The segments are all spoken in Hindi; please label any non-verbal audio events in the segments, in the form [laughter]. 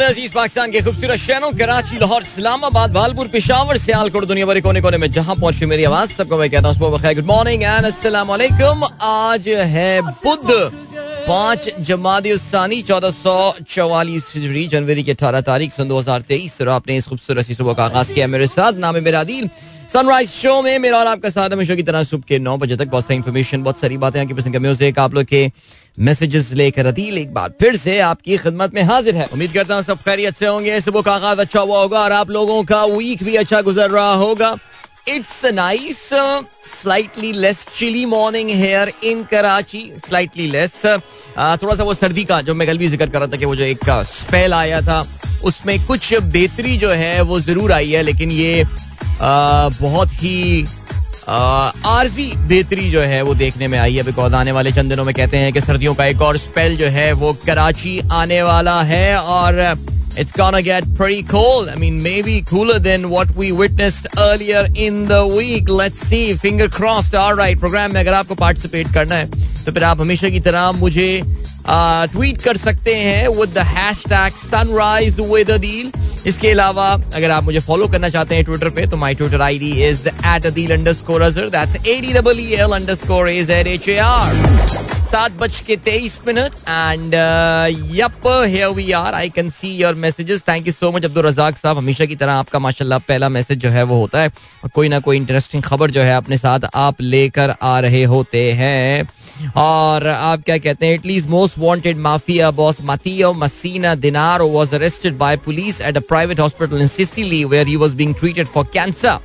अज़ीज़ पाकिस्तान के खूबसूरत शहरों कराची, लाहौर, इस्लामाबाद, भालपुर, पिशावर, सियालकोट, दुनिया भर कोने कोने में जहाँ पहुँची मेरी आवाज़, सबको मैं कहता हूँ गुड मॉर्निंग एंड अस्सलाम वालेकुम आज है बुध, पाँच जमादी चौदह सौ चौवालीस जनवरी की अठारह तारीख, सन दो हज़ार तेईस, और आपने इस खूबसूरत सी सुबह का आगाज़ किया मेरे साथ। नाम है मेरा दिल सनराइज शो में मेरा और आपका साथ हमेशा की तरह सुबह के नौ बजे तक बहुत सारी इन्फॉर्मेशन बहुत सारी बातें आपकी पसंद का म्यूज़िक आप लोग के मैसेजेस लेकर अदील एक बार फिर से आपकी खिदमत में हाजिर है। उम्मीद करता हूँ सब खैरियत से होंगे। सुबह का आगाज़ अच्छा हुआ होगा और आप लोगों का वीक भी अच्छा गुजर रहा होगा। It's nice slightly less chilly morning here in Karachi slightly less थोड़ा सा वो सर्दी का जो मैं कल भी ज़िक्र कर रहा था कि वो जो एक स्पेल आया था उसमें कुछ बेहतरी जो है वो ज़रूर आई है लेकिन ये आ, बहुत ही आरजी बेहतरी जो है वो देखने में आई है बिकॉज़ आने वाले चंद दिनों में कहते हैं कि सर्दियों का एक और स्पेल जो है वो कराची आने वाला है और It's gonna get pretty cold. I mean, maybe cooler than what we witnessed earlier in the week. Let's see. Finger crossed. All right. Program में अगर आपको पार्टिसिपेट करना है तो फिर आप हमेशा की तरह मुझे ट्वीट कर सकते हैं with the hashtag sunrise with Adeel इसके अलावा, अगर आप मुझे फॉलो करना चाहते हैं ट्विटर पे तो my Twitter ID is at Adeel underscore Azhar that's A D double L underscore is Z H A R सात बज के तेईस minute and yup here we are I can see your messages thank you so much Abdul Razzaq sahab. हमेशा की तरह आपका माशाल्लाह पहला मैसेज जो है वो होता है। कोई ना कोई इंटरेस्टिंग खबर जो है अपने साथ आप लेकर आ रहे होते हैं। और आप क्या कहते हैं Italy's most wanted mafia boss Matteo Messina Denaro was arrested by police at a private hospital in Sicily where he was being treated for cancer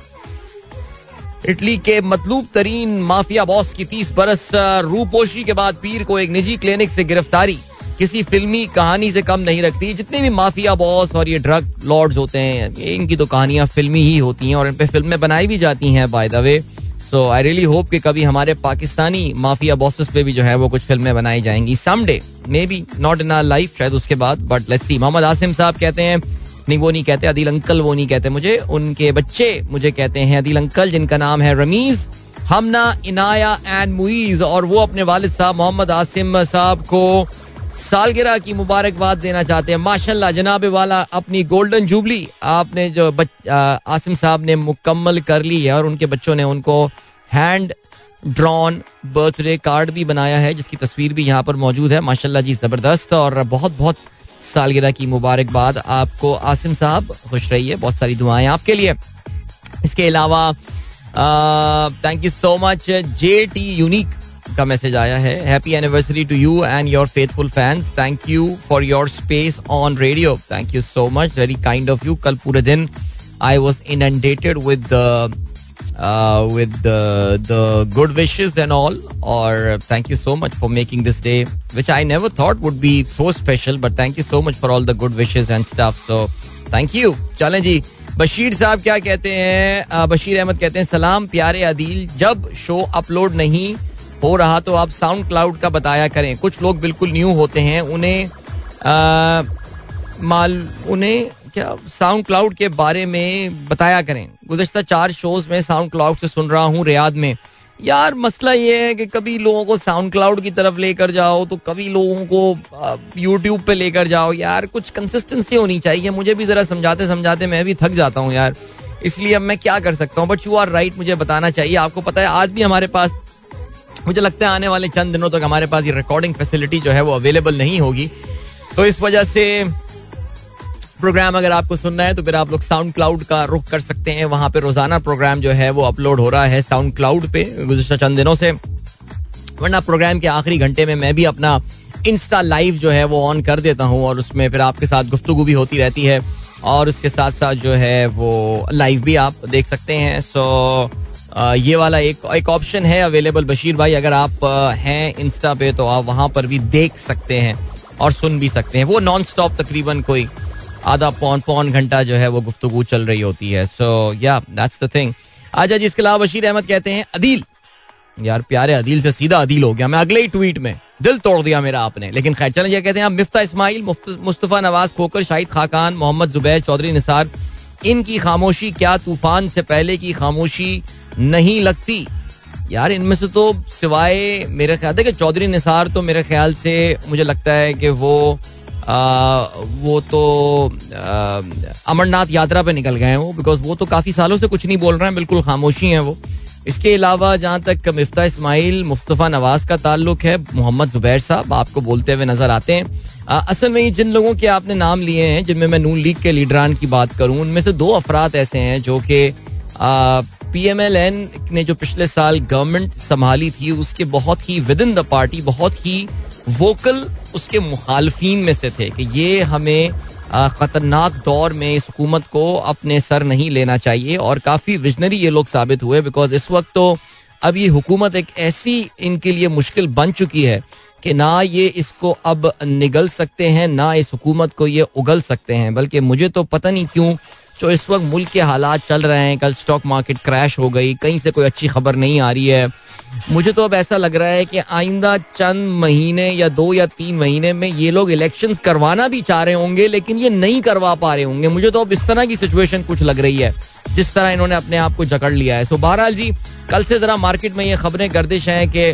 Italy के मतलूब तरीन माफिया बॉस की तीस बरस रूपोशी के बाद पीर को एक निजी क्लिनिक से गिरफ्तारी। किसी फिल्मी कहानी से कम नहीं रखती। जितने भी माफिया बॉस और ये ड्रग लॉर्ड्स होते हैं, इनकी तो कहानियाँ फिल्मी ही होती हैं और इन पे फ़िल्में बनाई भी जाती हैं by the way so I really hope कि कभी हमारे पाकिस्तानी माफिया बॉसेस पे भी जो है वो कुछ फ़िल्में बनाई जाएँगी। Someday maybe not in our life शायद उसके बाद but let's see Mohammad Asim sahab कहते हैं, नहीं, वो नहीं कहते, अदिल अंकल वो नहीं कहते मुझे। उनके बच्चे मुझे कहते हैं अदिल अंकल, जिनका नाम है रमीज, हमना, इनाया एंड मुईज, और वो अपने वालिद साहब मोहम्मद आसिम साहब को सालगिरह की मुबारकबाद देना चाहते हैं। माशाल्लाह जनाब वाला अपनी गोल्डन जुबली आपने जो बच, आ, आसिम साहब ने मुकम्मल कर ली है और उनके बच्चों ने उनको हैंड ड्रॉन बर्थडे कार्ड भी बनाया है जिसकी तस्वीर भी यहाँ पर मौजूद है। माशाल्लाह जी ज़बरदस्त और बहुत बहुत सालगिरह की मुबारकबाद आपको। आसिम साहब खुश रहिए बहुत सारी दुआएँ आपके लिए। इसके अलावा thank you so much J T unique का मैसेज आया है। Happy anniversary to you and your faithful fans thank you for your space on radio thank you so much very kind of you कल पूरे दिन I was indebted with with the good wishes and all और thank you so much for making this day which I never thought would be so special but thank you so much for all the good wishes and staff so thank you चलें जी। बशीर साहब क्या कहते हैं? बशीर अहमद कहते हैं, सलाम प्यारे आदिल, जब शो अपलोड नहीं हो रहा तो आप साउंड क्लाउड का बताया करें। कुछ लोग बिल्कुल न्यू होते हैं, उन्हें माल, उन्हें क्या साउंड क्लाउड के बारे में बताया करें। गुजशत चार शोज़ में साउंड क्लाउड से सुन रहा हूँ रियाद में। यार, मसला ये है कि कभी लोगों को साउंड क्लाउड की तरफ़ लेकर जाओ तो कभी लोगों को यूट्यूब पे लेकर जाओ। यार, कुछ कंसिस्टेंसी होनी चाहिए। मुझे भी जरा समझाते समझाते मैं भी थक जाता हूँ यार। इसलिए अब मैं क्या कर सकता हूँ? बट यू आर राइट मुझे बताना चाहिए। आपको पता है, आज भी हमारे पास मुझे लगता है आने वाले चंद दिनों तक हमारे पास ये रिकॉर्डिंग फैसिलिटी जो है वो अवेलेबल नहीं होगी। तो इस वजह से प्रोग्राम अगर आपको सुनना है तो फिर आप लोग साउंड क्लाउड का रुख कर सकते हैं। वहाँ पे रोज़ाना प्रोग्राम जो है वो अपलोड हो रहा है साउंड क्लाउड पे गुजशत चंद दिनों से। वरना प्रोग्राम के आखिरी घंटे में मैं भी अपना इंस्टा लाइव जो है वो ऑन कर देता हूँ और उसमें फिर आपके साथ गुफ्तु भी होती रहती है। और उसके साथ साथ जो है वो लाइव भी आप देख सकते हैं। सो ये वाला एक एक ऑप्शन है अवेलेबल बशीर भाई, अगर आप हैं इंस्टा पे तो आप वहाँ पर भी देख सकते हैं और सुन भी सकते हैं। वो नॉन स्टॉप तकरीबन कोई आधा पौन पौन घंटा जो है वो गुफ्तगु चल रही होती है। सो या दैट्स द थिंग आज जिसके अलावा बशीर अहमद कहते हैं, अदील, यार प्यारे अदील से सीधा अदील हो गया। मैं अगले ही ट्वीट में दिल तोड़ दिया मेरा आपने। लेकिन खैर, चलें ये कहते हैं आप मिफ्ता इस्माइल मुस्तफ़ा नवाज़ खोकर, शाहिद खाकान, मोहम्मद जुबैर चौधरी निसार, इनकी खामोशी क्या तूफ़ान से पहले की खामोशी नहीं लगती। यार इनमें से तो सिवाय मेरे ख्याल है कि चौधरी निसार तो मेरे ख्याल से मुझे लगता है कि वो आ, वो तो अमरनाथ यात्रा पे निकल गए हैं वो बिकॉज़ वो तो काफ़ी सालों से कुछ नहीं बोल रहे हैं बिल्कुल खामोशी हैं वो। इसके अलावा जहाँ तक मफ्ता इस्माइल मुस्तफ़ा नवाज़ का ताल्लुक है मोहम्मद जुबैर साहब आपको बोलते हुए नज़र आते हैं। आ, असल में जिन लोगों के आपने नाम लिए हैं जिनमें मैं नून लीग के लीडरान की बात करूँ उनमें से दो अफराद ऐसे हैं जो कि पी एम एल एन ने जो पिछले साल गवर्नमेंट संभाली थी, उसके बहुत ही विद इन द पार्टी बहुत ही वोकल उसके मुखालफिन में से थे कि ये हमें खतरनाक दौर में इस हुकूमत को अपने सर नहीं लेना चाहिए और काफ़ी विजनरी ये लोग साबित हुए बिकॉज़ इस वक्त तो अब ये हुकूमत एक ऐसी इनके लिए मुश्किल बन चुकी है कि ना ये इसको अब निगल सकते हैं, ना इस हुकूमत को ये उगल सकते हैं। बल्कि मुझे तो पता नहीं क्यों जो इस वक्त मुल्क के हालात चल रहे हैं। कल स्टॉक मार्केट क्रैश हो गई। कहीं से कोई अच्छी खबर नहीं आ रही है। मुझे तो अब ऐसा लग रहा है कि आइंदा चंद महीने या दो या तीन महीने में ये लोग इलेक्शन करवाना भी चाह रहे होंगे, लेकिन ये नहीं करवा पा रहे होंगे। मुझे तो अब इस तरह की सिचुएशन कुछ लग रही है, जिस तरह इन्होंने अपने आप को जकड़ लिया है। सो बहरहाल जी, कल से जरा मार्केट में ये खबरें गर्दिश हैं कि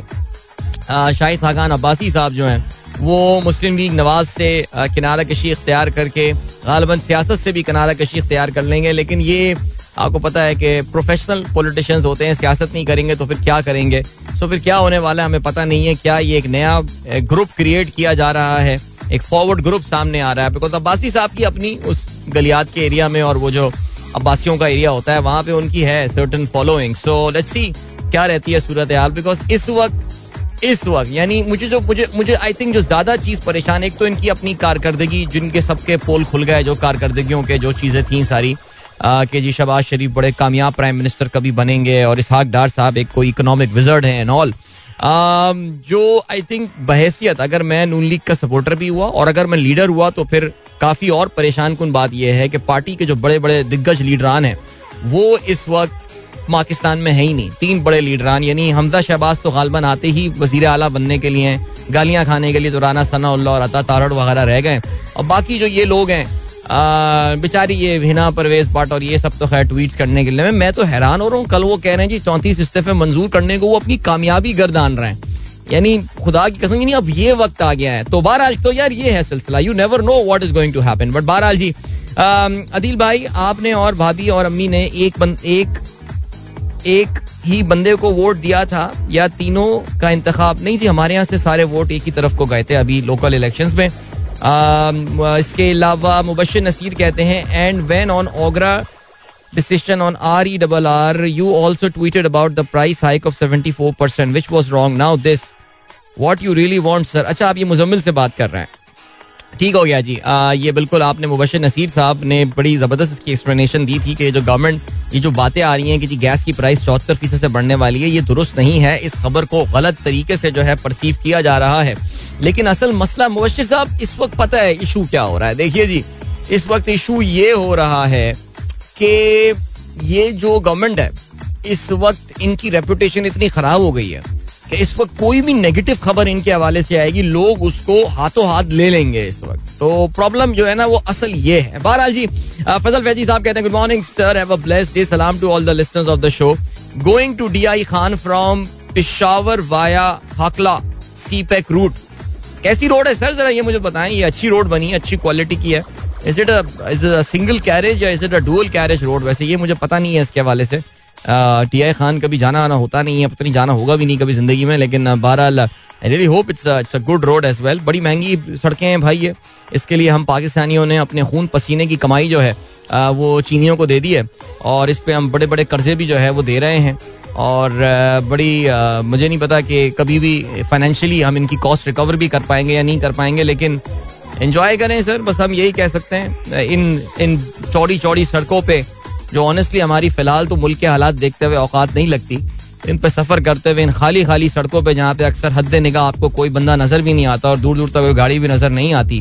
शाहिद खाकान अब्बासी साहब जो हैं वो मुस्लिम लीग नवाज़ से किनारा कशी इख्तियार करके गालबन सियासत से भी किनारा कशी इख्तियार कर लेंगे, लेकिन ये आपको पता है कि प्रोफेशनल पॉलिटिशियंस होते हैं, सियासत नहीं करेंगे तो फिर क्या करेंगे? सो फिर क्या होने वाला है, हमें पता नहीं है, क्या ये एक नया ग्रुप क्रिएट किया जा रहा है? एक फॉरवर्ड ग्रुप सामने आ रहा है बिकॉज़ अब्बासी साहब की अपनी उस गलियात के एरिया में और वो जो अब्बासियों का एरिया होता है, वहाँ पे उनकी है certain following so let's see क्या रहती है सूरत हाल बिकॉज़ इस वक्त इस वक्त, यानी मुझे जो, मुझे मुझे आई थिंक जो ज़्यादा चीज़ परेशान, एक तो इनकी अपनी कारकर्दगी, जिनके सबके पोल खुल गए जो कारकर्दगियों के जो चीज़ें थी सारी कि जी शबाज शरीफ बड़े कामयाब प्राइम मिनिस्टर कभी बनेंगे, और इसहाक डार साहब एक कोई इकोनॉमिक विजर्ड है एंड ऑल जो आई थिंक बहसियत, अगर मैं नून लीग का सपोर्टर भी हुआ, और अगर मैं लीडर हुआ तो फिर काफ़ी और परेशान कन बात यह है कि पार्टी के जो बड़े बड़े दिग्गज लीडरान हैं, वो इस वक्त पाकिस्तान में है ही नहीं। तीन बड़े लीडरान यानी हमजा शहबाज तो गालबन आते ही वज़ीर अला बनने के लिए गालियाँ खाने के लिए तो राना सना और अता तारड़ वगैरह रह गए और बाकी जो ये लोग हैं बेचारी ये हिना परवेज भट्ट और ये सब तो खैर ट्वीट करने के लिए। मैं तो हैरान हो रहा हूँ कल वो कह रहे हैं जी चौंतीस इस्तीफे मंजूर करने को वो अपनी कामयाबी गर्दान रहे हैं। यानी खुदा की कसम नहीं अब ये वक्त आ गया है। तो बहरहाल तो यार ये है सिलसिला। You never know what is going to happen but बहरहाल जी अदिल भाई आपने और भाभी और अम्मी ने एक बन, एक एक ही बंदे को वोट दिया था या तीनों का इंतखाब नहीं थी हमारे यहाँ से सारे वोट एक ही तरफ़ को गए थे अभी लोकल इलेक्शंस में इसके अलावा मुबशर नसीर कहते हैं and when on OGRA decision on RERR, you also tweeted about the price hike of 74%, which was wrong. Now this, what you really want, sir. अच्छा आप ये मुजम्मिल से बात कर रहे हैं ठीक हो गया जी। आ, ये बिल्कुल आपने मुबशर नसीर साहब ने बड़ी ज़बरदस्त इसकी एक्सप्लेनेशन दी थी कि जो गवर्नमेंट ये जो बातें आ रही हैं कि जी गैस की प्राइस चौहत्तर फ़ीसद से बढ़ने वाली है ये दुरुस्त नहीं है। इस खबर को गलत तरीके से जो है परसीव किया जा रहा है। लेकिन असल मसला मुबशर साहब इस वक्त पता है इशू क्या हो रहा है। देखिए जी इस वक्त इशू ये हो रहा है कि ये जो गवर्नमेंट है इस वक्त इनकी रेपुटेशन इतनी खराब हो गई है। कि इस वक्त कोई भी नेगेटिव खबर इनके हवाले से आएगी, लोग उसको हाथों हाथ ले लेंगे इस वक्त। तो प्रॉब्लम जो है ना, वो असल ये है। बहरहाल जी फजल फैजी साहब कहते हैं good morning sir have a blessed day सलाम to all the listeners of the show going to D I Khan from Peshawar via Hakla CPEC route कैसी रोड है? सर जरा ये मुझे बताएँ, ये अच्छी रोड बनी है, अच्छी क्वालिटी की है। Is it a single carriage या is it a dual carriage road वैसे ये मुझे पता नहीं है इसके हवाले से। टी आई खान कभी जाना आना होता नहीं है पता नहीं जाना होगा भी नहीं कभी ज़िंदगी में, लेकिन बहरहाल I really hope it's it's a good road as well बड़ी महँगी सड़कें हैं भाई ये। इसके लिए हम पाकिस्तानियों ने अपने खून पसीने की कमाई जो है वो चीनियों को दे दी है, और इस पर हम बड़े बड़े कर्जे भी जो है वो दे रहे हैं। और बड़ी मुझे नहीं पता कि कभी भी फाइनेंशियली हम इनकी कॉस्ट रिकवर भी कर पाएँगे या नहीं कर पाएँगे, लेकिन एंजॉय करें सर, बस हम यही कह सकते हैं। इन इन चौड़ी चौड़ी सड़कों पे जो ऑनेस्टली हमारी फ़िलहाल तो मुल्क के हालात देखते हुए औकात नहीं लगती। इन पर सफ़र करते हुए, इन खाली खाली सड़कों पर जहाँ पे अक्सर हद निगाह आपको कोई बंदा नज़र भी नहीं आता और दूर दूर तक कोई गाड़ी भी नज़र नहीं आती।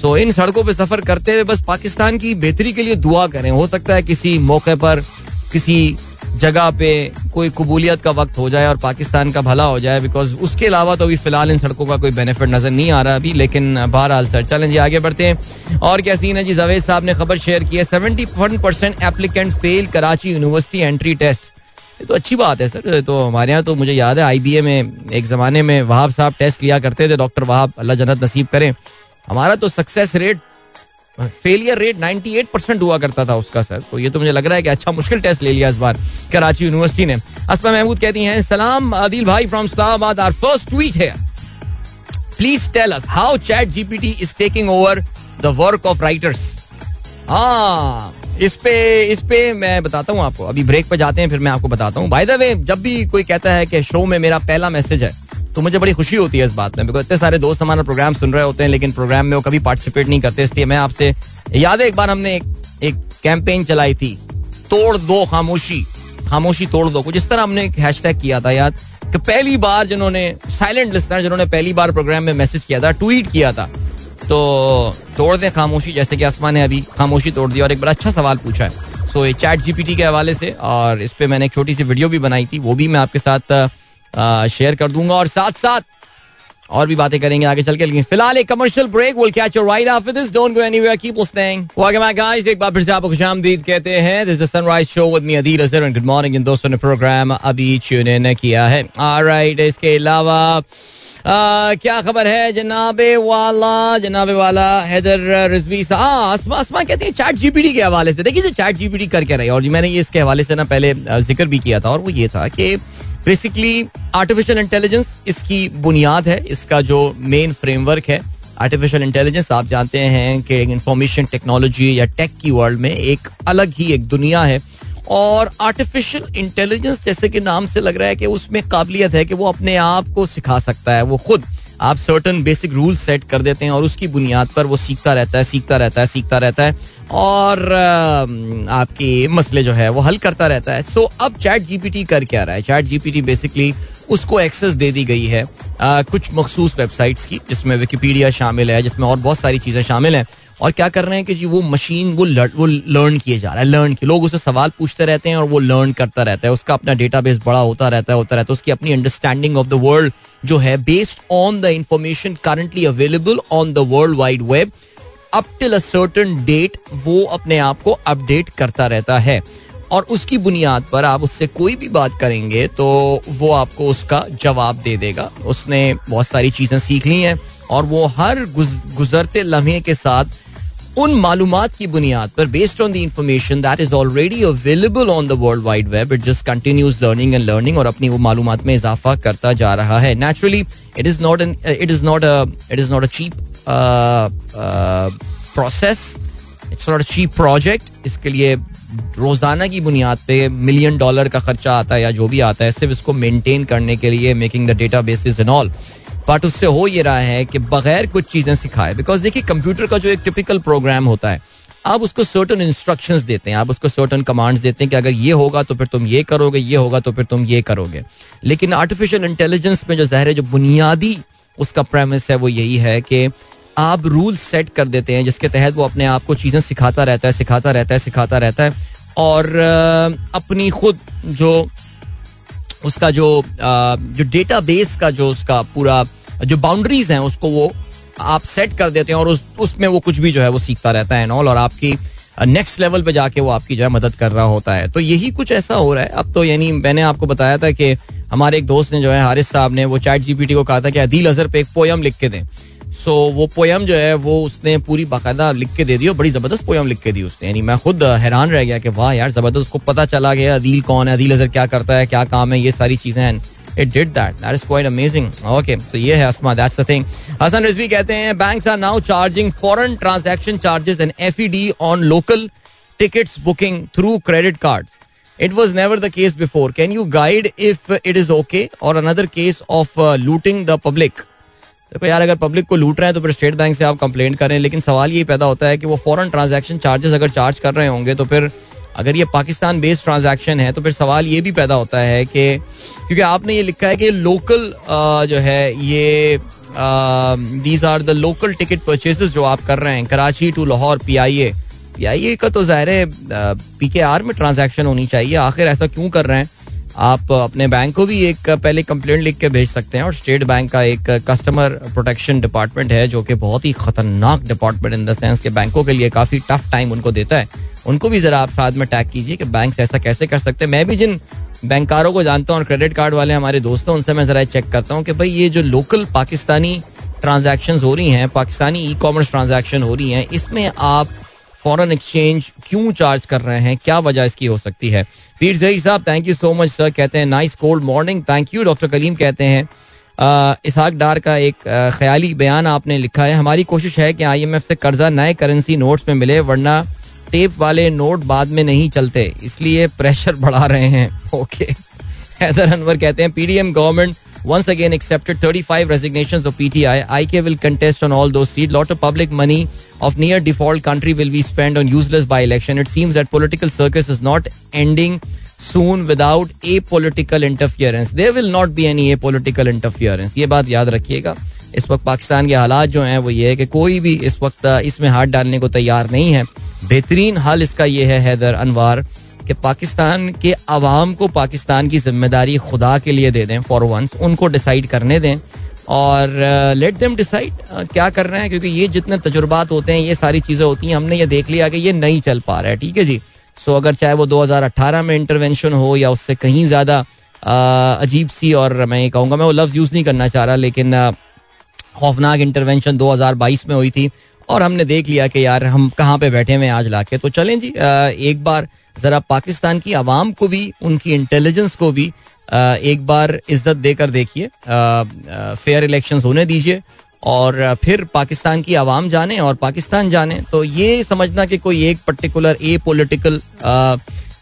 सो इन सड़कों पर सफ़र करते हुए बस पाकिस्तान की बेहतरी के लिए दुआ करें। हो सकता है किसी मौके पर, किसी जगह पे कोई कबूलियत का वक्त हो जाए और पाकिस्तान का भला हो जाए बिकॉज़ उसके अलावा तो अभी फ़िलहाल इन सड़कों का कोई बेनिफिट नज़र नहीं आ रहा अभी, लेकिन बहरहाल सर चलें जी आगे बढ़ते हैं। और क्या सीन है? जी, जवेद साहब ने खबर शेयर की है। Seventy one percent applicant fail Karachi university entry test ये तो अच्छी बात है सर तो हमारे यहाँ तो मुझे याद है आईबीए में एक जमाने में वहाब साहब टेस्ट लिया करते थे डॉक्टर वहाब अल्लाह जन्नत नसीब करें। हमारा तो success rate failure rate 98 percent हुआ करता था उसका सर तो ये तो मुझे लग रहा है कि अच्छा मुश्किल टेस्ट ले लिया इस बार कराची यूनिवर्सिटी ने। असमा महमूद कहती हैं, सलाम आदिल भाई from Islamabad our first tweet है। Please tell us how ChatGPT is taking over the work of writers हाँ इस पे इस पे मैं बताता हूँ आपको। अभी ब्रेक पे जाते हैं, फिर मैं आपको बताता हूँ। बाय द वे जब भी कोई कहता है कि शो में मेरा पहला मैसेज है तो मुझे बड़ी खुशी होती है इस बात में। बिकॉज़ इतने सारे दोस्त हमारा प्रोग्राम सुन रहे होते हैं लेकिन प्रोग्राम में वो कभी पार्टिसिपेट नहीं करते इसलिए मैं आपसे याद है एक बार हमने एक, एक कैंपेन चलाई थी तोड़ दो खामोशी खामोशी तोड़ दो कुछ इस तरह हमने एक हैश किया था याद कि पहली बार जिन्होंने साइलेंट लिस्टर जिन्होंने पहली बार प्रोग्राम में मैसेज किया था ट्वीट किया था तो तोड़ दें खामोशी जैसे कि आसमान ने अभी खामोशी तोड़ दी और एक बड़ा अच्छा सवाल पूछा है। सो ये चैट जीपीटी के हवाले से और इस पर मैंने एक छोटी सी वीडियो भी बनाई थी वो भी मैं आपके साथ शेयर कर दूँगा और साथ साथ और भी बातें करेंगे आगे चल के, लेकिन फ़िलहाल एक commercial break will catch your right after this don't go anywhere keep listening welcome back guys एक बार फिर से आपको खुशामदीद कहते हैं। This is sunrise show with me Adeel and good morning इन दोस्तों ने प्रोग्राम अभी ट्यून इन किया है। ऑलराइट इसके अलावा क्या खबर है? जनाबे वाला जनाबे वाला हैदर रिजवी आसमा आसमा कहते हैं चैट जीपीटी के हवाले से। देखिए चैट जीपीटी कर क्या रही और मैंने ये इसके हवाले से ना पहले ज़िक्र भी किया था और वो ये था कि बेसिकली आर्टिफिशियल इंटेलिजेंस इसकी बुनियाद है, इसका जो मेन फ्रेमवर्क है। आर्टिफिशियल इंटेलिजेंस आप जानते हैं कि इंफॉर्मेशन टेक्नोलॉजी या टेक की वर्ल्ड में एक अलग ही एक दुनिया है। और आर्टिफिशियल इंटेलिजेंस जैसे कि नाम से लग रहा है कि उसमें काबिलियत है कि वो अपने आप को सिखा सकता है, वो खुद। आप सर्टन बेसिक रूल सेट कर देते हैं और उसकी बुनियाद पर वो सीखता रहता है सीखता रहता है सीखता रहता है और आपके मसले जो है वो हल करता रहता है। सो अब चैट जीपीटी कर क्या रहा है? चैट जीपीटी बेसिकली उसको एक्सेस दे दी गई है आ, कुछ मखसूस वेबसाइट्स की जिसमें विकीपीडिया शामिल है जिसमें और बहुत सारी चीज़ें शामिल हैं। और क्या कर रहे हैं कि जी वो मशीन वो लर, वो लर्न किए जा रहा है लर्न किए। लोग उसे सवाल पूछते रहते हैं और वो लर्न करता रहता है। उसका अपना डेटाबेस बड़ा होता रहता है होता रहता है। उसकी अपनी अंडरस्टैंडिंग ऑफ़ द वर्ल्ड जो है based on the information currently available on the world wide web up till a certain date वो अपने आप को अपडेट करता रहता है। और उसकी बुनियाद पर आप उससे कोई भी बात करेंगे तो वो आपको उसका जवाब दे देगा। उसने बहुत सारी चीज़ें सीख ली हैं और वो हर गुजरते लम्हे के साथ उन मालूम की बुनियाद पर based on the information that is already available on the world wide web it just continues learning and learning और अपनी वो मालूम में इजाफा करता जा रहा है। Naturally it is not an it is not it is not a cheap process it's not a cheap project इसके लिए रोज़ाना की बुनियाद पे मिलियन डॉलर का खर्चा आता है या जो भी आता है, सिर्फ़ इसको मेंटेन करने के लिए making the data basis and all but उससे हो ये रहा है कि बगैर कुछ चीज़ें सिखाए बिकॉज़ देखिए कंप्यूटर का जो एक टिपिकल प्रोग्राम होता है, आप उसको सर्टन इंस्ट्रक्शंस देते हैं, आप उसको सर्टन कमांड्स देते हैं कि अगर ये होगा तो फिर तुम ये करोगे, ये होगा तो फिर तुम ये करोगे। लेकिन आर्टिफिशियल इंटेलिजेंस में जो जहर है, जो बुनियादी उसका प्रेमिस है, वो यही है कि आप रूल सेट कर देते हैं, जिसके तहत वो अपने आप को चीज़ें सिखाता रहता है, सिखाता रहता है, सिखाता रहता है, और अपनी खुद जो उसका जो जो डेटा बेस का जो उसका पूरा जो बाउंड्रीज हैं उसको वो आप सेट कर देते हैं और उस उसमें वो कुछ भी जो है वो सीखता रहता है और आपकी नेक्स्ट लेवल पे जाके वो आपकी जो है मदद कर रहा होता है। तो यही कुछ ऐसा हो रहा है। अब तो यानी मैंने आपको बताया था कि हमारे एक दोस्त ने जो है हारिस साहब ने वो चैट जीपीटी को कहा था कि अदील अजहर पे एक पोयम लिख के दें। सो so, वो पोयम जो है वो उसने पूरी बाकायदा लिख के दे दी और बड़ी ज़बरदस्त पोयम लिख के दी उसने। यानी मैं खुद हैरान रह गया कि वाह यार ज़बरदस्त उसको पता चला गया अदील कौन है अदील अजहर क्या करता है क्या काम है ये सारी चीज़ें हैं। It did that that is quite amazing okay so ये है asma that's the thing Hasan Rizvi कहते हैं banks are now charging foreign transaction charges and FED on local tickets booking through credit cards it was never the case before can you guide if it is okay or another case of uh, looting the public देखो यार अगर पब्लिक को लूट रहे हैं तो फिर स्टेट बैंक से आप कंप्लेंट करें लेकिन सवाल ये पैदा होता है कि वो फॉरेन ट्रांजैक्शन चार्जेस अगर चार्ज कर रहे होंगे तो फिर अगर ये पाकिस्तान बेस्ड ट्रांजेक्शन है तो फिर सवाल ये भी पैदा होता है कि, क्योंकि आपने ये लिखा है कि लोकल जो है, ये these are the local ticket purchase जो आप कर रहे हैं, Karachi to Lahore P I A P I A का तो ज़ाहिर है पी के आर में ट्रांजेक्शन होनी चाहिए, आखिर ऐसा क्यों कर रहे हैं? आप अपने बैंक को भी एक, पहले कंप्लेंट लिख के भेज सकते हैं और स्टेट बैंक का एक कस्टमर प्रोटेक्शन डिपार्टमेंट है, जो कि बहुत ही खतरनाक डिपार्टमेंट इन द सेंस के बैंकों के लिए काफ़ी टफ टाइम उनको देता है। उनको भी जरा आप साथ में टैग कीजिए कि बैंक ऐसा कैसे कर सकते हैं। मैं भी जिन बैंकारों को जानता हूँ और क्रेडिट कार्ड वाले हमारे दोस्त उनसे मैं जरा चेक करता हूँ कि भाई ये जो लोकल पाकिस्तानी ट्रांजेक्शन हो रही हैं, पाकिस्तानी ई कॉमर्स ट्रांजेक्शन हो रही हैं, इसमें आप फॉरेन एक्सचेंज क्यों चार्ज कर रहे हैं? क्या वजह इसकी हो सकती है? Pir Zahi sahab thank you so much sir कहते हैं nice cold morning thank you doctor Kaleem कहते हैं इसहाक डार का एक ख्याली बयान आपने लिखा है। हमारी कोशिश है कि आईएमएफ से कर्जा नए करेंसी नोट्स में मिले, वरना टेप वाले नोट बाद में नहीं चलते। इसलिए प्रेशर [laughs] बढ़ा रहे हैं। ओके हैदर अनवर कहते हैं PDM government once again accepted 35 resignations of PTI. IK will contest on all those seats. Lot of public money of near default country will be spent on useless by election. It seems that political circus is not ending soon without a political interference. There will not be any a political interference. ये बात याद रखिएगा इस वक्त पाकिस्तान के हालात जो हैं वो ये है कि कोई भी इस वक्त इसमें हाथ डालने को तैयार नहीं है बेहतरीन हल इसका ये है हैदर अनवार कि पाकिस्तान के आवाम को पाकिस्तान की ज़िम्मेदारी खुदा के लिए दे दें फॉर वंस उनको डिसाइड करने दें और लेट देम डिसाइड क्या कर रहे हैं, क्योंकि ये जितने तजुर्बात होते हैं, ये सारी चीज़ें होती हैं, हमने ये देख लिया कि ये नहीं चल पा रहा है, ठीक है जी? सो अगर चाहे वो 2018 में इंटरवेंशन हो या उससे कहीं ज़्यादा अजीब सी, और मैं ये कहूँगा, मैं वो लफ्ज़ यूज़ नहीं करना चाह रहा, लेकिन खौफनाक इंटरवेंशन 2022 में हुई थी और हमने देख लिया कि यार, हम कहाँ पे बैठे हुए हैं आज लाके। तो चलें जी एक बार जरा पाकिस्तान की आवाम को भी, उनकी इंटेलिजेंस को भी एक बार इज़्ज़त देकर देखिए। फेयर इलेक्शंस होने दीजिए और फिर पाकिस्तान की आवाम जाने और पाकिस्तान जाने। तो ये समझना कि कोई एक पर्टिकुलर ए पोलिटिकल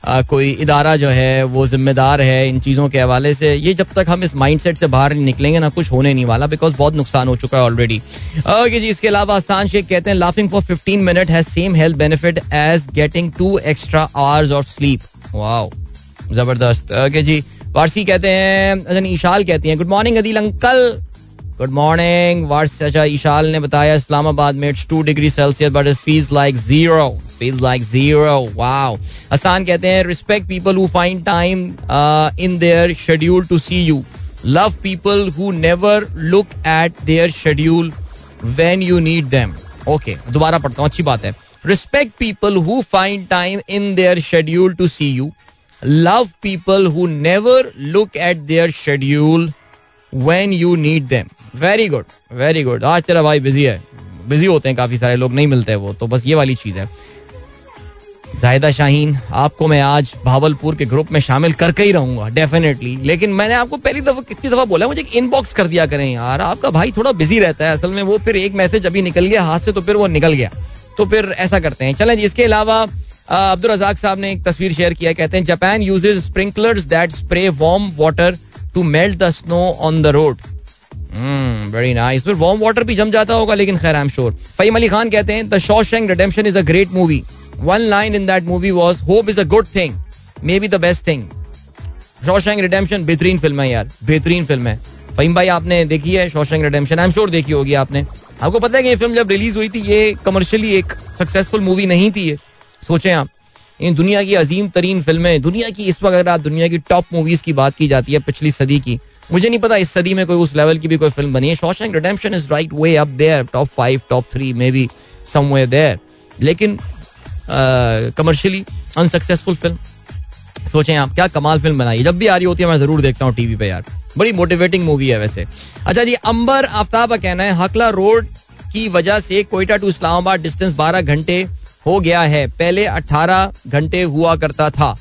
कोई इदारा जो है, वो जिम्मेदार है इन चीज़ों के हवाले से। ये जब तक हम इस माइंडसेट से बाहर नहीं निकलेंगे ना, कुछ होने नहीं वाला बिकॉज़ बहुत नुकसान हो चुका है ऑलरेडी ओके जी, इसके अलावा आसान शेख कहते हैं laughing for fifteen minute has same health benefit as getting two extra hours of sleep wow ज़बरदस्त। ओके जी, वारसी कहते हैं अच्छा ईशाल कहती हैं good morning Adeel uncle. Good morning Wars. अच्छा ईशाल ने बताया, इस्लामाबाद में it's two degree Celsius but it feels like zero feels like zero. Wow. Asan कहते हैं respect people who find time uh, in their schedule to see you. Love people who never look at their schedule when you need them. Okay, दोबारा पढ़ता हूँ अच्छी बात है Respect people who find time in their schedule to see you. Love people who never look at their schedule when you need them. Very good, very good. आज तेरा भाई बिज़ी है बिज़ी होते हैं काफ़ी सारे लोग नहीं मिलते वो तो बस ये वाली चीज़ है जाहिदा शाहीन, आपको मैं आज भावलपुर के ग्रुप में शामिल करके ही रहूँगा डेफिनेटली लेकिन मैंने आपको पहली दफ़ा, कितनी दफ़ा बोला मुझे इनबॉक्स कर दिया करें यार। आपका भाई थोड़ा बिज़ी रहता है, असल में वो फिर एक मैसेज अभी निकल गया, हाथ से तो फिर वो निकल गया। तो फिर ऐसा करते हैं। चलें इसके अलावा अब्दुल रजाक साहब ने एक तस्वीर शेयर किया कहते हैं Japan uses sprinklers that spray warm water to melt the snow on the road very nice warm water भी जम जाता होगा, लेकिन खैर I am sure Fahim Ali Khan कहते हैं the Shawshank Redemption is a great movie one line in that movie was hope is a good thing may be the best thing Shawshank Redemption film film है यार, बेहतरीन फ़िल्म है। फहीम भाई, आपने देखी है Shawshank Redemption I am sure देखी होगी आपने। आपको पता है कि ये फ़िल्म जब रिलीज़ हुई थी, ये कमर्शियली एक सक्सेसफुल मूवी नहीं थी ये। सोचें आप इन दुनिया की अजीम तरीन फ़िल्में दुनिया की इस वक्त अगर आप दुनिया की टॉप मूवीज़ की बात की जाती है पिछली सदी की। मुझे नहीं पता इस सदी में कोई उस लेवल की भी कोई फ़िल्म बनी है। Shawshank Redemption is right way up there top five top three may be somewhere there लेकिन कमर्शियली अनसक्सेसफुल फ़िल्म सोचें आप, क्या कमाल फ़िल्म बनाई। जब भी आ रही होती है, मैं ज़रूर देखता हूँ टीवी पे यार। बड़ी मोटिवेटिंग मूवी है वैसे। अच्छा जी, अंबर आफ्ताब का कहना है, हकला रोड की वजह से कोयटा टू इस्लामाबाद डिस्टेंस 12 घंटे हो गया है। पहले 18 घंटे हुआ करता था।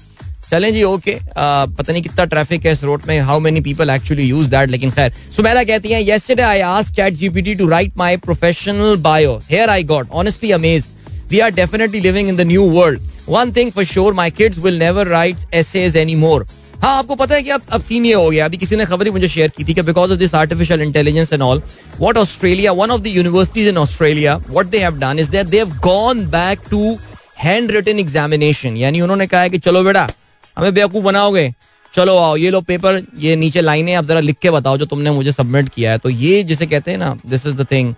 चलें जी ओके पता नहीं कितना ट्रैफ़िक है इस रोड में how many people actually use that लेकिन खैर। सुमेरा कहती हैं yesterday I asked ChatGPT to write my professional bio here I got honestly amazed we are definitely living in the new world. One thing for sure, my kids will never write essays anymore. हाँ आपको पता है कि अब अब सीन ये हो गया अभी किसी ने खबर ही मुझे शेयर की थी कि because of this artificial intelligence and all what Australia one of the universities in Australia what they have done is that they have gone back to hand written examination यानी उन्होंने कहा है कि चलो बेटा हमें बेवकूफ़ बनाओगे चलो आओ ये लो पेपर ये नीचे लाइनें आप जरा लिख के बताओ जो तुमने मुझे सबमिट किया है तो ये जिसे कहते हैं ना this is the thing